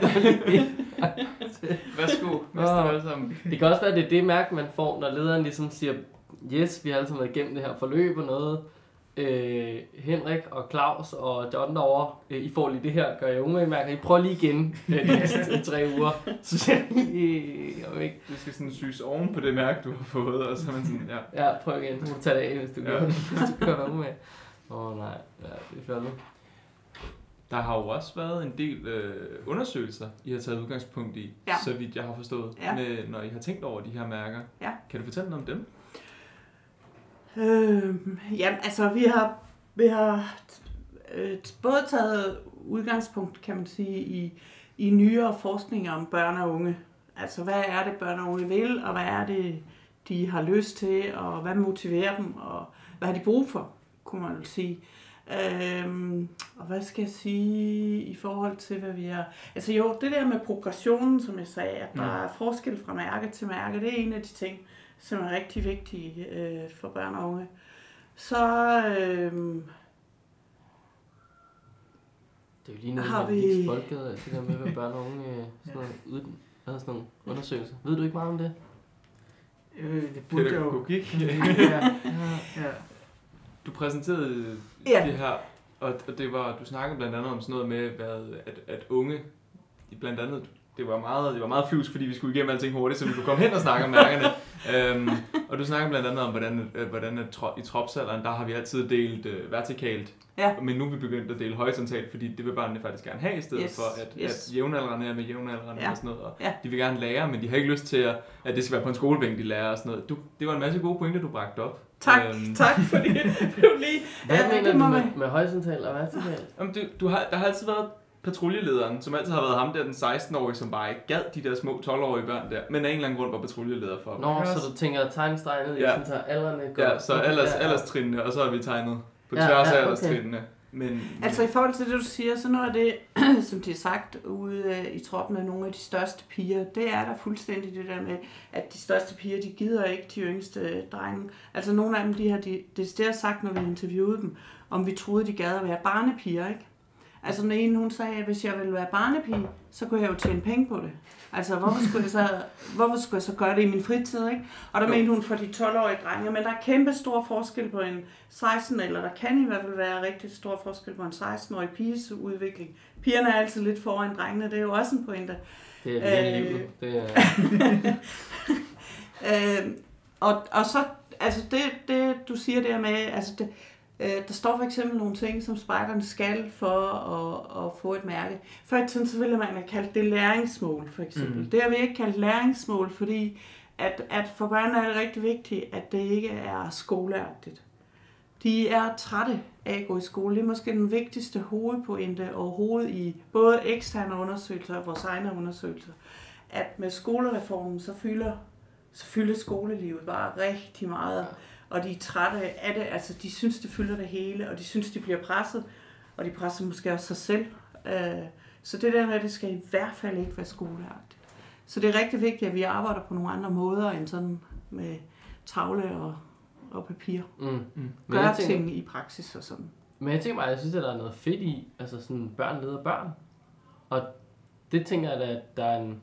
Værsgo, mester alle sammen. Det kan også være, at det er det mærke, man får, når lederen ligesom siger, yes, vi har alle sammen været igennem det her forløb og noget. Øh, Henrik og Claus og John derovre, øh, I får lige det her, gør jeg umage mærker. I prøver lige igen øh, de næste tre uger. Så siger jeg, om ikke. Det skal sådan syes oven på det mærke, du har fået, og så er man sådan, ja. Ja, prøv igen. Du må tage det af, hvis du Ja. gør det. Hvis du gør dig umage. Åh oh, nej, ja, det er fjollet. Der har jo også været en del øh, undersøgelser, I har taget udgangspunkt i, Ja. så vidt jeg har forstået, Ja. med, når I har tænkt over de her mærker. Ja. Kan du fortælle noget om dem? Øh, jamen, altså, vi har, vi har øh, både taget udgangspunkt, kan man sige, i, i nyere forskning om børn og unge. Altså, hvad er det, børn og unge vil, og hvad er det, de har lyst til, og hvad motiverer dem, og hvad har de brug for, kunne man vel sige. Øhm, og hvad skal jeg sige i forhold til, hvad vi er... Altså jo, det der med progressionen, som jeg sagde, at der Mm. er forskel fra mærke til mærke, det er en af de ting, som er rigtig vigtige øh, for børn og unge. Så øh, Det er jo lige nu, Har vi... vi- Liks Boldgade, alt det der med, hvad børn og unge, øh, sådan noget, uden, hvad sådan nogle undersøgelser. Ved du ikke meget om det? Øh, det burde jeg jo. Pædagogik. ja, ja. Du præsenterede Ja. det her, og, og det var, du snakkede blandt andet om sådan noget med, hvad, at, at unge, de blandt andet, det var meget, det var meget flyvsk, fordi vi skulle igennem alting hurtigt, så vi kunne komme hen og snakke om mærkerne. øhm, og du snakkede blandt andet om, hvordan, at, hvordan at, tro- i tropsalderen, der har vi altid delt øh, vertikalt, Ja. men nu er vi begyndt at dele horisontalt, fordi det vil børnene faktisk gerne have, i stedet Yes, for at, yes. at jævnaldrende er med jævnaldrende Ja. og sådan noget. Og Ja. De vil gerne lære, men de har ikke lyst til, at, at det skal være på en skolebænk, de lærer og sådan noget. Du, det var en masse gode pointer, du bragte op. tak, Øhm, tak, fordi det var lige... Hvad Ja, mener det du med, med horisontal og vertikal? Jamen, du, du har, der har altid været patruljelederen, som altid har været ham der, den 16-årige, som bare ikke gad de der små 12-årige børn der, men af en eller anden grund var patruljeleder for dem. Nå, så du tænker i, Ja. sådan så aldrene går... Ja, så alders, alderstrinene, og så har vi tegnet på Ja, tværs ja, af okay. alderstrinene. Men, Altså i forhold til det, du siger, så noget af det, som de har sagt ude øh, i troppen af nogle af de største piger, det er der fuldstændig det der med, at de største piger, de gider ikke de yngste drenge. Altså nogle af dem, de har de, det sagt, når vi interviewede dem, om vi troede, de gad at være barnepiger, ikke? Altså den ene, hun sagde, at hvis jeg ville være barnepige, så kunne jeg jo tjene penge på det. Altså, hvorfor skulle jeg så, hvorfor skulle jeg så gøre det i min fritid, ikke? Og der Jo. mente hun for de 12-årige drenge, men der er kæmpe stor forskel på en 16, eller der kan i hvert fald være rigtig stor forskel på en 16-årig piges udvikling. Pigerne er altid lidt foran drengene, det er jo også en pointe. Det er Øh. livet. Det er, Øh, og, og så, altså det, det du siger der med, altså det, øh, der står for eksempel nogle ting, som spejderne skal for at, at få et mærke. Før i tiden, så ville man have kaldt det læringsmål, for eksempel. Mm. Det har vi ikke kaldt læringsmål, fordi at, at for børn er det rigtig vigtigt, at det ikke er skoleagtigt. De er trætte af at gå i skole. Det er måske den vigtigste hovedpointe overhovedet i både eksterne undersøgelser og vores egne undersøgelser. At med skolereformen, så fylder, så fylder skolelivet bare rigtig meget. Og de er trætte af det. Altså, de synes, det fylder det hele, og de synes, de bliver presset. Og de presser måske også sig selv. Øh, Så det der med, at det skal i hvert fald ikke være skoleagtigt. Så det er rigtig vigtigt, at vi arbejder på nogle andre måder end sådan med tavle og, og papir. mm. Mm. Gøre tænker, ting i praksis og sådan. Men jeg tænker bare, jeg synes, at der er noget fedt i, altså sådan, børn leder børn. Og det tænker jeg at der er en,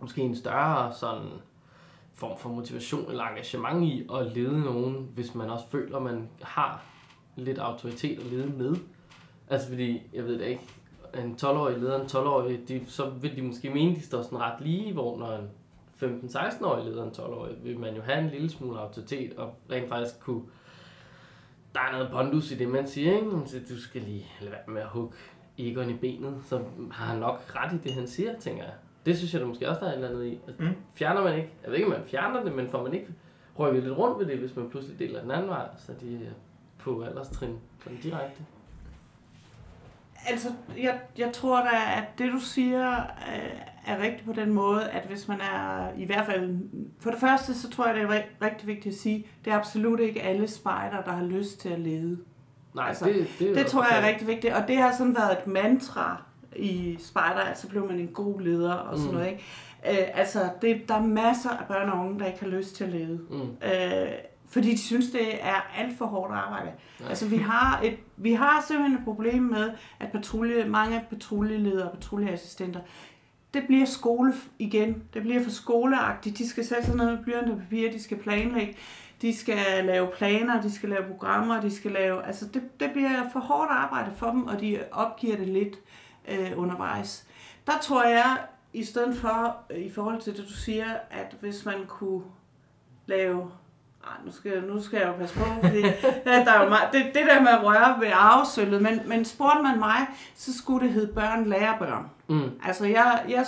måske en større sådan form for motivation eller engagement i at lede nogen, hvis man også føler, at man har lidt autoritet at lede med. Altså fordi, jeg ved det ikke, en 12-årig leder en 12-årig, de, så vil de måske mene, de står sådan ret lige, hvor når en 15-16-årig leder en 12-årig, vil man jo have en lille smule autoritet og rent faktisk kunne der er noget pondus i det, man siger, ikke? Man siger, du skal lige lade være med at hugge Egon i benet, så har han nok ret i det, han siger, tænker jeg. Det synes jeg da måske også, der er et eller andet i. Altså, Mm. Fjerner man ikke, jeg ved ikke, om man fjerner det, men får man ikke rykket lidt rundt ved det, hvis man pludselig deler den anden vej, så de er på alderstrin sådan direkte. Altså, jeg, jeg tror da, at det du siger øh, er rigtigt på den måde, at hvis man er i hvert fald... For det første, så tror jeg, det er ri- rigtig vigtigt at sige, det er absolut ikke alle spejder, der har lyst til at lede. Nej, Altså, det, det, Det tror jeg er rigtig vigtigt, og det har sådan været et mantra i spejder, at så bliver man en god leder og sådan Mm. noget, ikke? Øh, altså, det, der er masser af børn og unge, der ikke har lyst til at lede. Mm. Øh, fordi de synes, det er alt for hårdt arbejde. Ja. Altså, vi har, et, vi har simpelthen et problem med, at patrulje, mange patruljeledere og patruljeassistenter, det bliver skole igen. Det bliver for skoleagtigt. De skal sætte sig ned med blyant og papir, de skal planlægge, de skal lave planer, de skal lave programmer, de skal lave... Altså, det, det bliver for hårdt arbejde for dem, og de opgiver det lidt øh, undervejs. Der tror jeg, i stedet for, øh, i forhold til det, du siger, at hvis man kunne lave ej, nu skal, nu skal jeg jo passe på, fordi ja, der er jo meget, det, det der med at røre ved arvesølvet, men, men spurgte man mig, så skulle det hedde børn lærer børn. Mm. Altså, jeg, jeg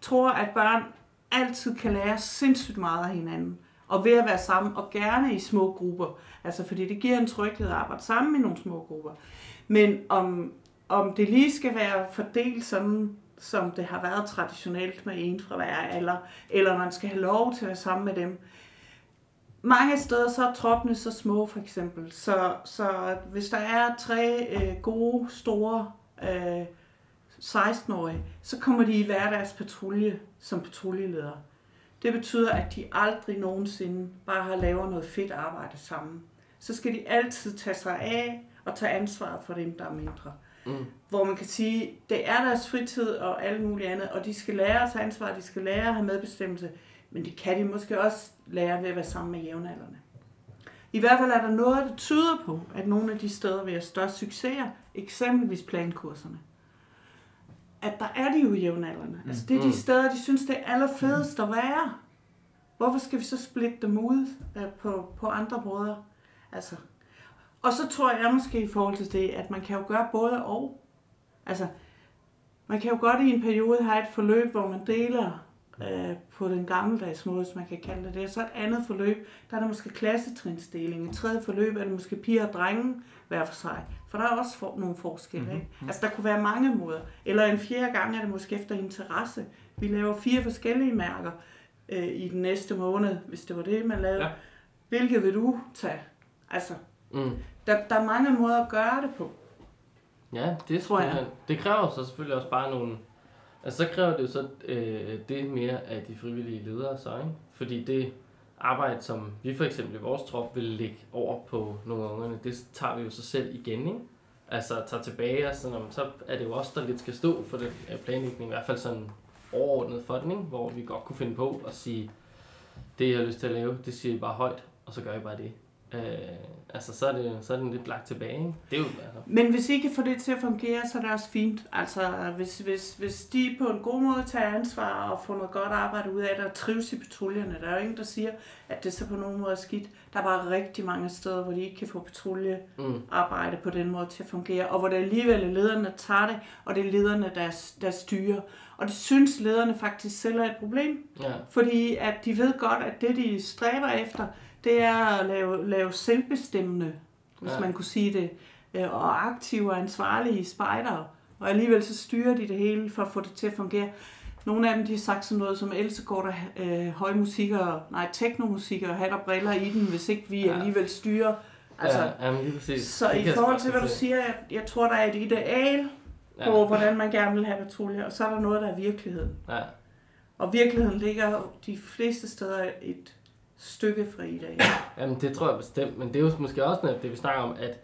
tror, at børn altid kan lære sindssygt meget af hinanden. Og ved at være sammen, og gerne i små grupper. Altså, fordi det giver en tryghed at arbejde sammen i nogle små grupper. Men om, om det lige skal være fordelt sådan, som det har været traditionelt med en fra hver alder, eller man skal have lov til at være sammen med dem. Mange steder så er troppene så små, for eksempel. Så, så hvis der er tre øh, gode, store øh, 16-årige, så kommer de i hverdags patrulje som patruljeleder. Det betyder, at de aldrig nogensinde bare har lavet noget fedt arbejde sammen. Så skal de altid tage sig af og tage ansvar for dem, der er mindre. Mm. Hvor man kan sige, det er deres fritid og alt muligt andet, og de skal lære at tage ansvar, de skal lære at have medbestemmelse, men det kan de måske også lære ved at være sammen med jævnaldrende. I hvert fald er der noget, der tyder på, at nogle af de steder, vi har størst succeser, eksempelvis plankurserne, at der er de jo jævnaldrende. Altså det er de Mm. steder, de synes, det er allerfedest at være. Hvorfor skal vi så splitte dem ud øh, på, på andre måder? Altså. Og så tror jeg måske i forhold til det, at man kan jo gøre både og. Altså, man kan jo godt i en periode have et forløb, hvor man deler øh, på den gammeldags måde, hvis man kan kalde det det. Og så et andet forløb, der er der måske klassetrinsdeling. Et tredje forløb er det måske piger og drenge hver for sig. For der er også for, nogle forskelle. Mm-hmm. Ikke? Altså, der kunne være mange måder. Eller en fjerde gang er det måske efter interesse. Vi laver fire forskellige mærker øh, i den næste måned, hvis det var det, man lavede. Ja. Ja. Hvilket vil du tage? Altså, Mm. der, der er mange måder at gøre det på. Ja, det Tror jeg. Det kræver så selvfølgelig også bare nogle... Altså, så kræver det jo så øh, det mere af de frivillige ledere så, ikke? Fordi det arbejde, som vi for eksempel i vores trop vil lægge over på nogle af ungerne, det tager vi jo så selv igen, ikke? Altså, tager tilbage og sådan, så er det jo også der lidt skal stå for den øh, planlægning, i hvert fald sådan overordnet for den, ikke? Hvor vi godt kunne finde på at sige, det jeg har lyst til at lave, det siger I bare højt, og så gør I bare det. Øh, altså, så er, det, så er den lidt lagt tilbage, ikke? Det er jo, altså, Men hvis I kan få det til at fungere, så er det også fint. Altså, hvis, hvis, hvis de på en god måde tager ansvar og får noget godt arbejde ud af det og trives i patruljerne, der er jo ingen, der siger, at det så på nogen måde er skidt. Der er bare rigtig mange steder, hvor de ikke kan få patruljearbejde mm, på den måde til at fungere, og hvor det alligevel er lederne, der tager det, og det er lederne, der, der styrer. Og det synes lederne faktisk selv er et problem, ja. fordi at de ved godt, at det, de stræber efter, det er at lave, lave selvbestemmende, hvis Ja. man kunne sige det, øh, og aktive og ansvarlige spejdere. Og alligevel så styrer de det hele for at få det til at fungere. Nogle af dem de har sagt sådan noget som Else går der øh, høj musik og, nej, teknomusik og hat og briller i den, hvis ikke vi Ja. alligevel styrer. Altså, ja, jamen, lige præcis. så Det i forhold til, hvad du siger, jeg, jeg tror, der er et ideal på, Ja, hvordan man gerne vil have patruljer, og så er der noget, der er virkeligheden. ja. Og virkeligheden ligger de fleste steder et stykke fra i dag. Jamen, det tror jeg bestemt, men det er jo måske også noget, det vi snakker om, at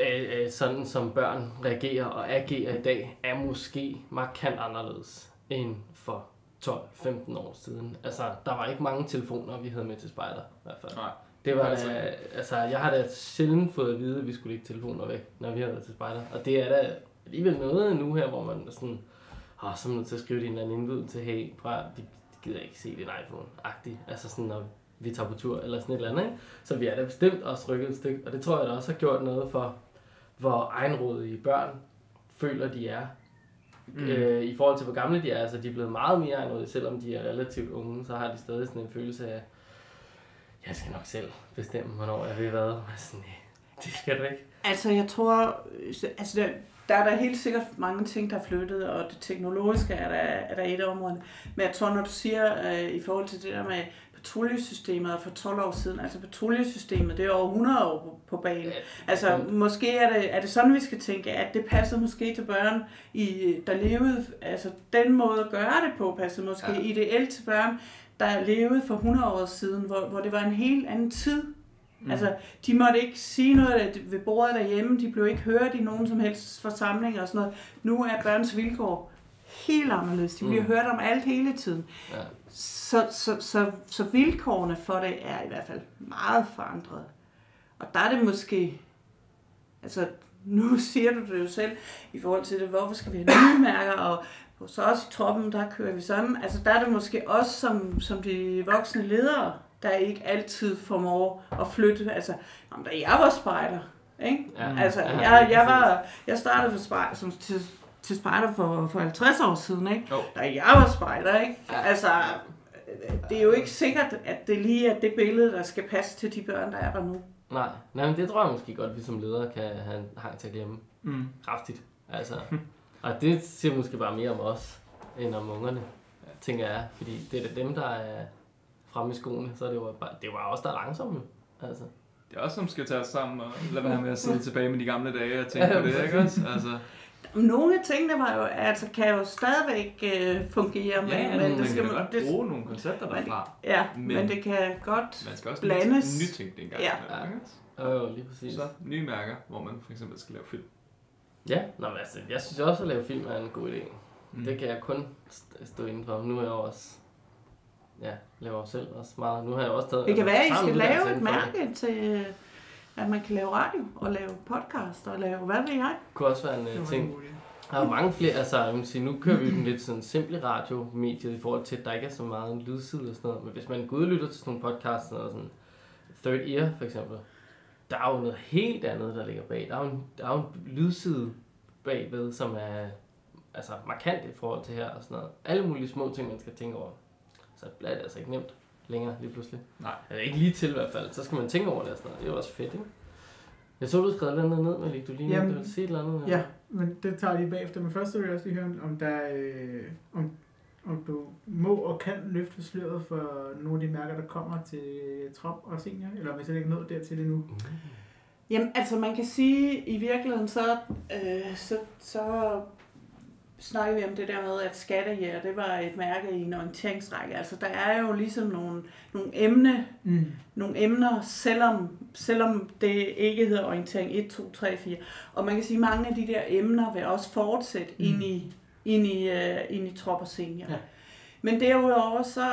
øh, sådan som børn reagerer og agerer i dag, er måske markant anderledes end for 12-15 år siden. Altså, der var ikke mange telefoner, vi havde med til spejder, i hvert fald. Nej. Det var Altså- da, altså, jeg har da sjældent fået at vide, at vi skulle lægge telefoner væk, når vi har været til spejder. Og det er da alligevel noget nu her, hvor man er sådan, åh, så er man nødt til at skrive din anden indbydelse til, hey, prøv vi gider ikke se din iPhone-agtig. Altså sådan, når vi tager på tur, eller sådan et eller andet, ikke? Så vi er da bestemt også rykket et stykke, og det tror jeg da også har gjort noget for, hvor egenrådige børn føler, de er. Mm. Øh, I forhold til, hvor gamle de er, altså de er blevet meget mere egenrådige, selvom de er relativt unge, så har de stadig sådan en følelse af, jeg skal nok selv bestemme, hvornår jeg vil hvad. Og Sådan, "Nej, det skal du ikke. Altså, jeg tror, altså, der, er der helt sikkert mange ting, der er flyttet, og det teknologiske er der, er der et af områderne. Men jeg tror, når du siger øh, i forhold til det der med patruljesystemet for 12 år siden, altså patruljesystemet, det er over 100 år på, på banen. Altså, måske er det, er det sådan, vi skal tænke, at det passer måske til børn, i, der levede, altså den måde at gøre det på, passer måske ja. ideelt til børn, der levede for 100 år siden, hvor, hvor det var en helt anden tid. Mm. Altså, de måtte ikke sige noget ved bordet derhjemme, de blev ikke hørt i nogen som helst forsamlinger og sådan noget. Nu er børns vilkår helt anderledes. De bliver mm. hørt om alt hele tiden. Ja. Så, så, så, så vilkårene for det er i hvert fald meget forandret. Og der er det måske, altså nu siger du det jo selv, i forhold til det, hvorfor skal vi have nye mærker, og så også i troppen, der kører vi sådan. Altså der er det måske også som, som de voksne ledere, der ikke altid formår at flytte. Altså, om da jeg var spejder, ikke? Ja, altså, ja, jeg, jeg, var, jeg startede for spejder, som til, til spejder for, for 50 år siden, ikke? Oh. Da jeg var spejder, ikke? Ja. Altså, det er jo ikke sikkert, at det lige er det billede, der skal passe til de børn, der er der nu. Nej, Nej men det tror jeg måske godt, vi som ledere kan have en hang til at glemme. Mm. Kraftigt. Altså, og det siger måske bare mere om os, end om ungerne, tænker jeg. Fordi det er dem, der er fremme i skoene, så det jo bare, det var også der er langsomme. Altså. Det er også som skal tage os sammen og lade være med at sidde tilbage med de gamle dage og tænke på det, ikke også? Altså. Nogle af tingene var jo, altså, kan jo stadigvæk øh, fungere, men, ja, men, det skal man godt bruge nogle koncepter derfra. Ja, men, men det kan godt man skal også blandes. nytænke det engang. Ja. ja. Jo, lige præcis. Så nye mærker, hvor man for eksempel skal lave film. Ja, Nå, men altså, jeg synes også, at lave film er en god idé. Mm. Det kan jeg kun stå indenfor. Nu er jeg også ja, laver selv også meget. Nu har jeg også taget... Det kan være, at I skal lave et mærke til, at man kan lave radio og lave podcast og lave, hvad ved jeg? Det kunne også være en uh, ting. Der er mange flere, altså jeg vil sige, nu kører vi den lidt sådan simple radiomediet i forhold til, at der ikke er så meget en lydside og sådan noget. Men hvis man gudlytter til sådan nogle podcasts, og sådan Third Ear for eksempel, der er jo noget helt andet, der ligger bag. Der er jo en, der er jo en lydside bagved, som er altså markant i forhold til her og sådan noget. Alle mulige små ting, man skal tænke over. Så bliver det altså ikke nemt længere lige pludselig. Nej. Eller ikke lige til i hvert fald. Så skal man tænke over det og sådan noget. Det er jo også fedt, ikke? Jeg så, du skrev noget ned, med Du lige Jamen, du sige et eller andet. Ja, men det tager jeg lige bagefter. Men først vil jeg også lige høre, om der øh, om, om du må og kan løfte sløret for nogle af de mærker, der kommer til Trop og Senior, eller om vi slet ikke nået dertil endnu. Mm. Jamen, altså man kan sige, i virkeligheden, så, øh, så, så snakker vi om det der med, at skattejæger, det var et mærke i en orienteringsrække. Altså der er jo ligesom nogle, nogle, emne, mm. nogle emner, selvom, selvom det ikke hedder orientering 1, 2, 3, 4. Og man kan sige, at mange af de der emner vil også fortsætte mm. ind i, ind i, uh, ind i trop og senior. Ja. Men derudover, så,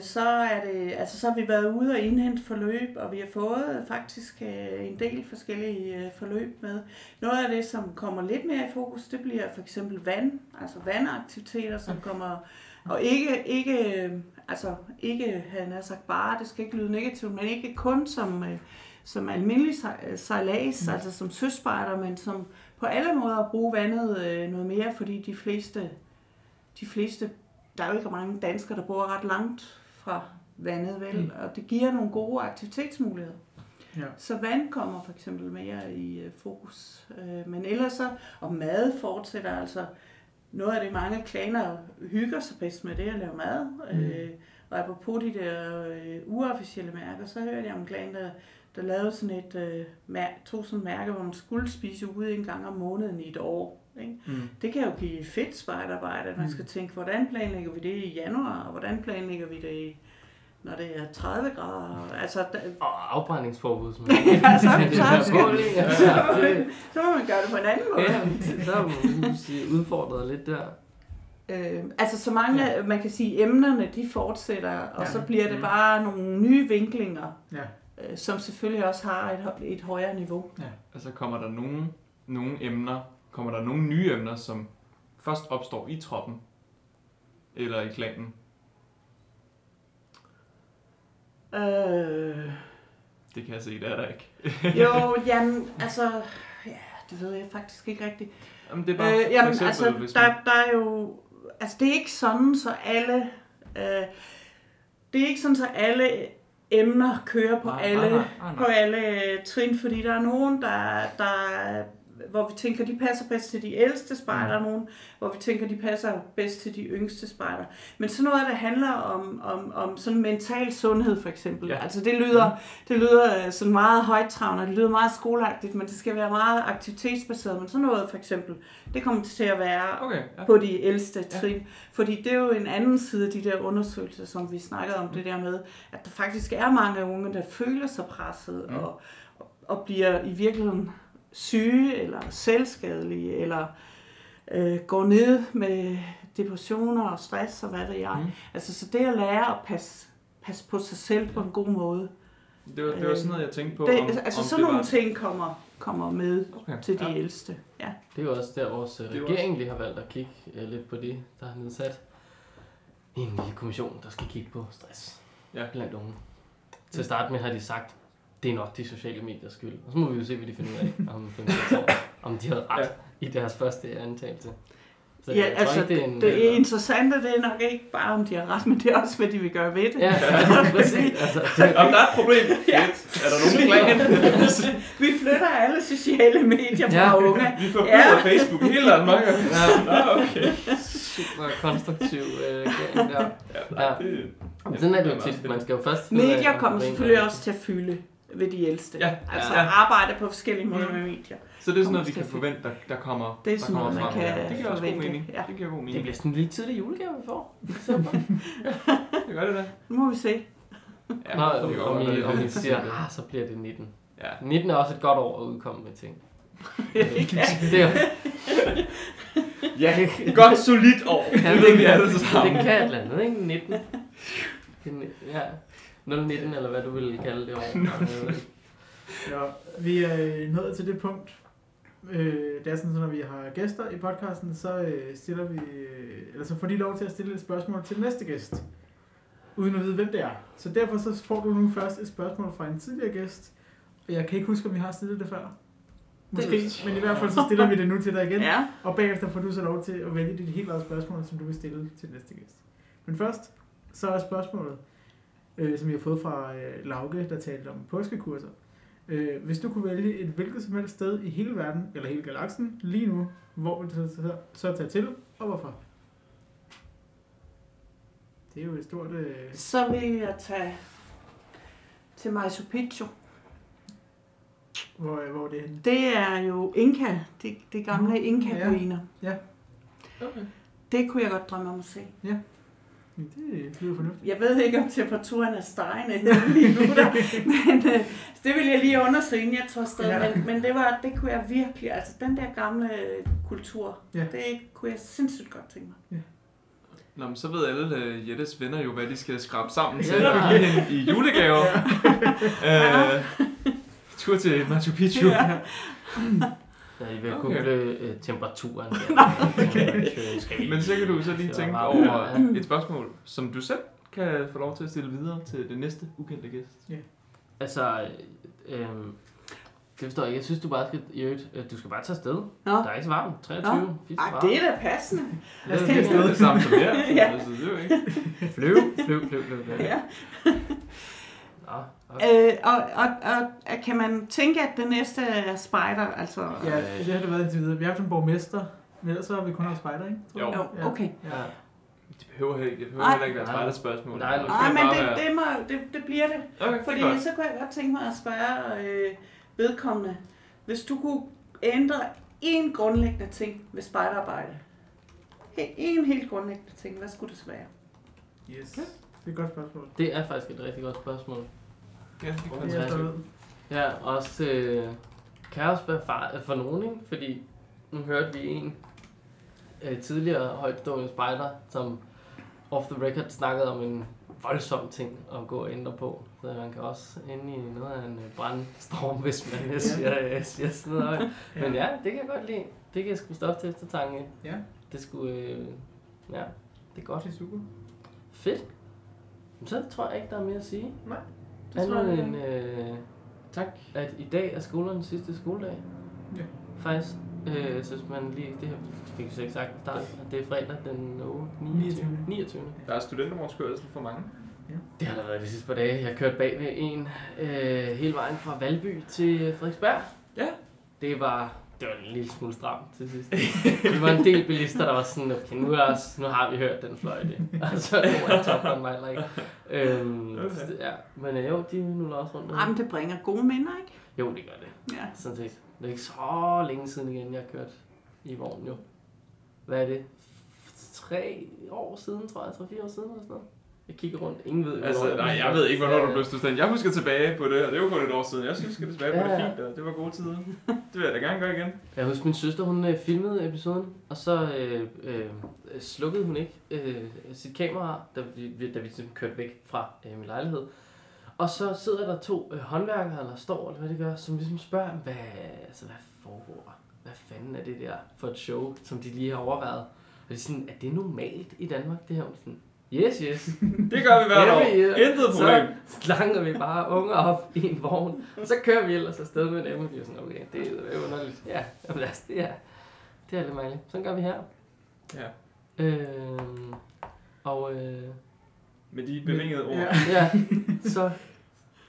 så, er det, altså, så har vi været ude og indhente forløb, og vi har fået faktisk øh, en del forskellige øh, forløb med. Noget af det, som kommer lidt mere i fokus, det bliver for eksempel vand, altså vandaktiviteter, som kommer, og ikke, ikke, altså ikke, han har sagt bare, det skal ikke lyde negativt, men ikke kun som, øh, som almindelig sejlads, mm. altså som søspejder, men som på alle måder at bruge vandet noget mere, fordi de fleste, de fleste der er jo ikke mange danskere, der bor ret langt fra vandet, vel? Mm. Og det giver nogle gode aktivitetsmuligheder. Ja. Så vand kommer for eksempel mere i uh, fokus. Uh, men ellers så, og mad fortsætter altså, noget af det mange klaner hygger sig bedst med, det at lave mad. Mm. Uh, og apropos de der uofficielle mærker, så hørte jeg om klan, der, der lavede sådan et, uh, mær- tog sådan mærke, hvor man skulle spise ude en gang om måneden i et år. Ikke? Mm. Det kan jo give fedt spejderarbejde, at man mm. skal tænke, hvordan planlægger vi det i januar, og hvordan planlægger vi det i når det er 30 grader. Altså, da... Og afbrændingsforbud. Som ja, så, så, så, så må man gøre det på en anden måde. Ja, så må man sige, udfordret lidt der. Øh, altså så mange, ja. man kan sige, emnerne de fortsætter, og ja. så bliver det mm. bare nogle nye vinklinger, ja. øh, som selvfølgelig også har et, et højere niveau. Ja. Altså kommer der nogle, nogle emner, Kommer der nogle nye emner, som først opstår i troppen? Eller i klanen? Øh... Det kan jeg se, det er der ikke. jo, jamen, altså... Ja, det ved jeg faktisk ikke rigtigt. Jamen, det er bare øh, jamen, eksempel, altså, hvis man... der, der er jo... Altså, det er ikke sådan, så alle... Øh, det er ikke sådan, så alle emner kører på, nej, alle, nej, nej, nej. på alle trin, fordi der er nogen, der, der hvor vi tænker, de passer bedst til de ældste spejder, nogen, hvor vi tænker, de passer bedst til de yngste spejder. Men sådan noget, der handler om, om, om sådan mental sundhed, for eksempel. Ja. Ja. Altså det lyder, det lyder øh, sådan meget højtravende, det lyder meget skoleagtigt, men det skal være meget aktivitetsbaseret. Men sådan noget, for eksempel, det kommer til at være Okay, ja. på de ældste Ja. trin. Fordi det er jo en anden side af de der undersøgelser, som vi snakkede om, det der med, at der faktisk er mange unge, der føler sig presset Mm. mm. og, og bliver i virkeligheden syge eller selvskadelige, eller øh, går ned med depressioner og stress og hvad ved jeg. Mm. Altså så det at lære at passe, passe på sig selv på en god måde. Det var, det var sådan noget, jeg tænkte på. Det, om, altså om sådan det nogle var... ting kommer, kommer med Okay. til de ja. ældste. Ja. Det er jo også der, vores øh, Det er regering lige har valgt at kigge øh, lidt på det, der har nedsat en lille kommission, der skal kigge på stress Ja. blandt unge. Til at starte med har de sagt, det er nok de sociale mediers skyld. Og så må vi jo se, hvad de finder ud af om 5 år, om de havde ret Ja. i deres første antagelse. Så Ja, jeg altså, ikke, det er en... det er interessante, det er nok ikke bare, om de har ret, men det er også, hvad de vil gøre ved det. Ja, ja, præcis. Altså, det, Om der er et problem, fedt. Er der nogen plan? Vi flytter alle sociale medier fra Ja. ja. unge. Vi forbyder Ja. Facebook i hele Danmark. Ja. Nå, okay. super konstruktiv øh, regering der. Ja, Ja. det, Men sådan er det jo tit. Man skal jo først... Medier om kommer er selvfølgelig også til at fylde ved de ældste. Ja, Altså ja. arbejde på forskellige måder med medier. Så det er sådan noget, vi kan forvente, der, der kommer Det er der sådan kommer noget, man frem. kan Det giver også god mening. ja. Det giver god Det mening. bliver sådan en lille tidlig julegave, vi får. Super. Det gør det da. Nu må vi se. Ja, Nå, det om, godt I, om det I er siger, ah, så bliver det 19. Ja. 19 er også et godt år at udkomme med ting. Ja. Det er Ja, et godt solidt år. Ja, det alle sammen. Det kan et eller andet, ikke? 19. Det er ni- Ja. 019, eller hvad du ville kalde det år. Ja, vi er øh, nået til det punkt. Øh, det er sådan, så når vi har gæster i podcasten, så øh, stiller vi, øh, eller så får de lov til at stille et spørgsmål til næste gæst, uden at vide, hvem det er. Så derfor så får du nu først et spørgsmål fra en tidligere gæst, og jeg kan ikke huske, om vi har stillet det før. Måske, Det- men i hvert fald så stiller vi det nu til dig igen. Ja. Og bagefter får du så lov til at vælge dit helt eget spørgsmål, som du vil stille til næste gæst. Men først, så er spørgsmålet, øh, som jeg har fået fra øh, Lauke, der talte om påskekurser. Øh, hvis du kunne vælge et hvilket som helst sted i hele verden, eller hele galaksen, lige nu, hvor vil du så, så, tage til, og hvorfor? Det er jo et stort... Øh, Så vil jeg tage til Machu Picchu. hvor, øh, hvor er det henne? Det er jo Inka, det, det gamle Nå, Inka-ruiner. Okay. Det kunne jeg godt drømme om at se. Det lyder fornuftigt. Jeg ved ikke, om temperaturen er stegende lige nu, der, men øh, det vil jeg lige undersøge, inden jeg tager afsted. Ja. Ja. Men, men det, var, det kunne jeg virkelig, altså den der gamle kultur, Ja. ja. det kunne jeg sindssygt godt tænke mig. Nå, men så ved alle uh, Jettes venner jo, hvad de skal skrabe sammen til Ja. at give hende i julegave. uh, tur til Machu Picchu. Ja. Ja, I vil Okay. google øh, temperaturen. Der. Vi- Men så kan du så lige Så tænke over Ja. et spørgsmål, som du selv kan få lov til at stille videre til det næste ukendte gæst. Altså, øh, det forstår jeg ikke. Jeg synes, du bare skal, i øvrigt, øh, du skal bare tage afsted. Nå. Der er ikke så varmt. 23, 24 Ej, det er da passende. Lad os det er det samme som her. Ja. Altså, det er jo ikke. Flyv, flyv, flyv, flyv. flyv. Ja. Nå, okay. Øh, og, og, og, kan man tænke, at det næste er spider, altså... Ja, det har det været indtil videre. Vi har haft en borgmester, men ellers så har vi kun haft spejder, ikke? Tror Jo. Jo, okay. Ja. Det behøver, ikke, det behøver Ej. heller ikke være et Nej. spejderspørgsmål. Nej, Det Nej, men det, være- det, må, det, det bliver det. Okay, Fordi det godt. så kunne jeg godt tænke mig at spørge øh, vedkommende, hvis du kunne ændre en grundlæggende ting ved spejderarbejde. En helt grundlæggende ting, hvad skulle det så være? Yes. Det er et godt spørgsmål. Det er faktisk et rigtig godt spørgsmål. Ja, det er jeg af. Ja, også øh, kan også være far, for nogen, ikke? Fordi nu hørte vi en øh, tidligere højtstående spejder, som off the record snakkede om en voldsom ting at gå og ændre på. Så man kan også ende i noget af en øh, brandstorm, hvis man øh, siger, øh, siger sådan noget. højt. Men ja, det kan jeg godt lide. Det kan jeg sgu stoppe til eftertanke. Ja, Det skulle, øh, ja, det er godt. det er super. Fedt. Men Så tror jeg ikke, der er mere at sige. Nej, det tror jeg end, øh, Tak. at i dag er skolernes sidste skoledag. Ja. Faktisk. Øh, så hvis man lige, det her fik vi så ikke sagt i starten, at det er fredag den 8, 29. 29. 29. Der er studentermorgenskørsel for mange. Det har der været de sidste par dage. Jeg har kørt bag ved en øh, hele vejen fra Valby til Frederiksberg. Ja. Det var det var en lille smule stramt til sidst. Vi var en del bilister, der var sådan, okay, nu, er os, nu har vi hørt den fløjte. Og så er Top mig heller ikke. Øhm, Okay. ja, men øh, jo, de nu også rundt. Jamen, det bringer gode minder, ikke? Jo, det gør det. Ja. Sådan set. Det er ikke så længe siden igen, jeg har kørt i vogn jo. Hvad er det? Tre år siden, tror jeg. Tre-fire år siden eller sådan noget. Jeg kigger rundt. Ingen ved, Altså, nej, jeg ved ikke, hvornår du blev student. Jeg husker tilbage på det, og det var kun et år siden. Jeg skal tilbage på det Ja, ja. fint, og det var gode tider. Det vil jeg da gerne gøre igen. Jeg husker, min søster, hun øh, filmede episoden, og så øh, øh, slukkede hun ikke øh, sit kamera, da vi, da vi kørte væk fra øh, min lejlighed. Og så sidder der to øh, håndværkere, eller står, eller hvad det gør, som ligesom spørger, hvad, altså, hvad foregår der? Hvad fanden er det der for et show, som de lige har overvejet? Og det er sådan, er det normalt i Danmark, det her? Sådan, yes, yes. Det gør vi hvert år. Intet problem. Så slanger vi bare unger op i en vogn, og så kører vi ellers afsted med dem, og vi er sådan, okay, det er underligt. Ja, jamen, altså, det er, det er lidt mærkeligt. Sådan gør vi her. Ja. Øhm, og øh, Med de bevingede ord. Ja. ja, så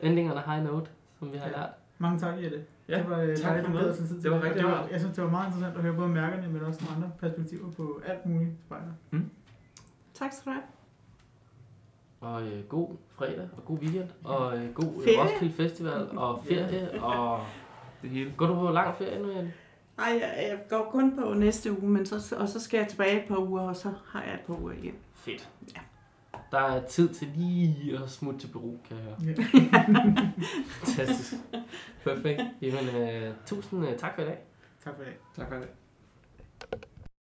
ending on a high note, som vi har Ja. lært. Mange tak, Jette. Ja, det var, øh, tak dejligt, for sig tid Det var rigtig det var. Jeg synes, det var meget interessant at høre både mærkerne, men også nogle andre perspektiver på alt muligt spejder. Tak skal du have. Og øh, god fredag, og god weekend, og øh, god øh, Ferie. Roskilde Festival, og ferie, og... Det hele. Går du på lang ferie nu, Jan? Ej, jeg, jeg går kun på næste uge, men så, og så skal jeg tilbage et par uger, og så har jeg et par uger igen. Fedt. Ja. Der er tid til lige at smutte til Peru, kan jeg høre. Ja. Fantastisk. Perfekt. Jamen, øh, tusind øh, tak for i dag. Tak for det. Tak for det.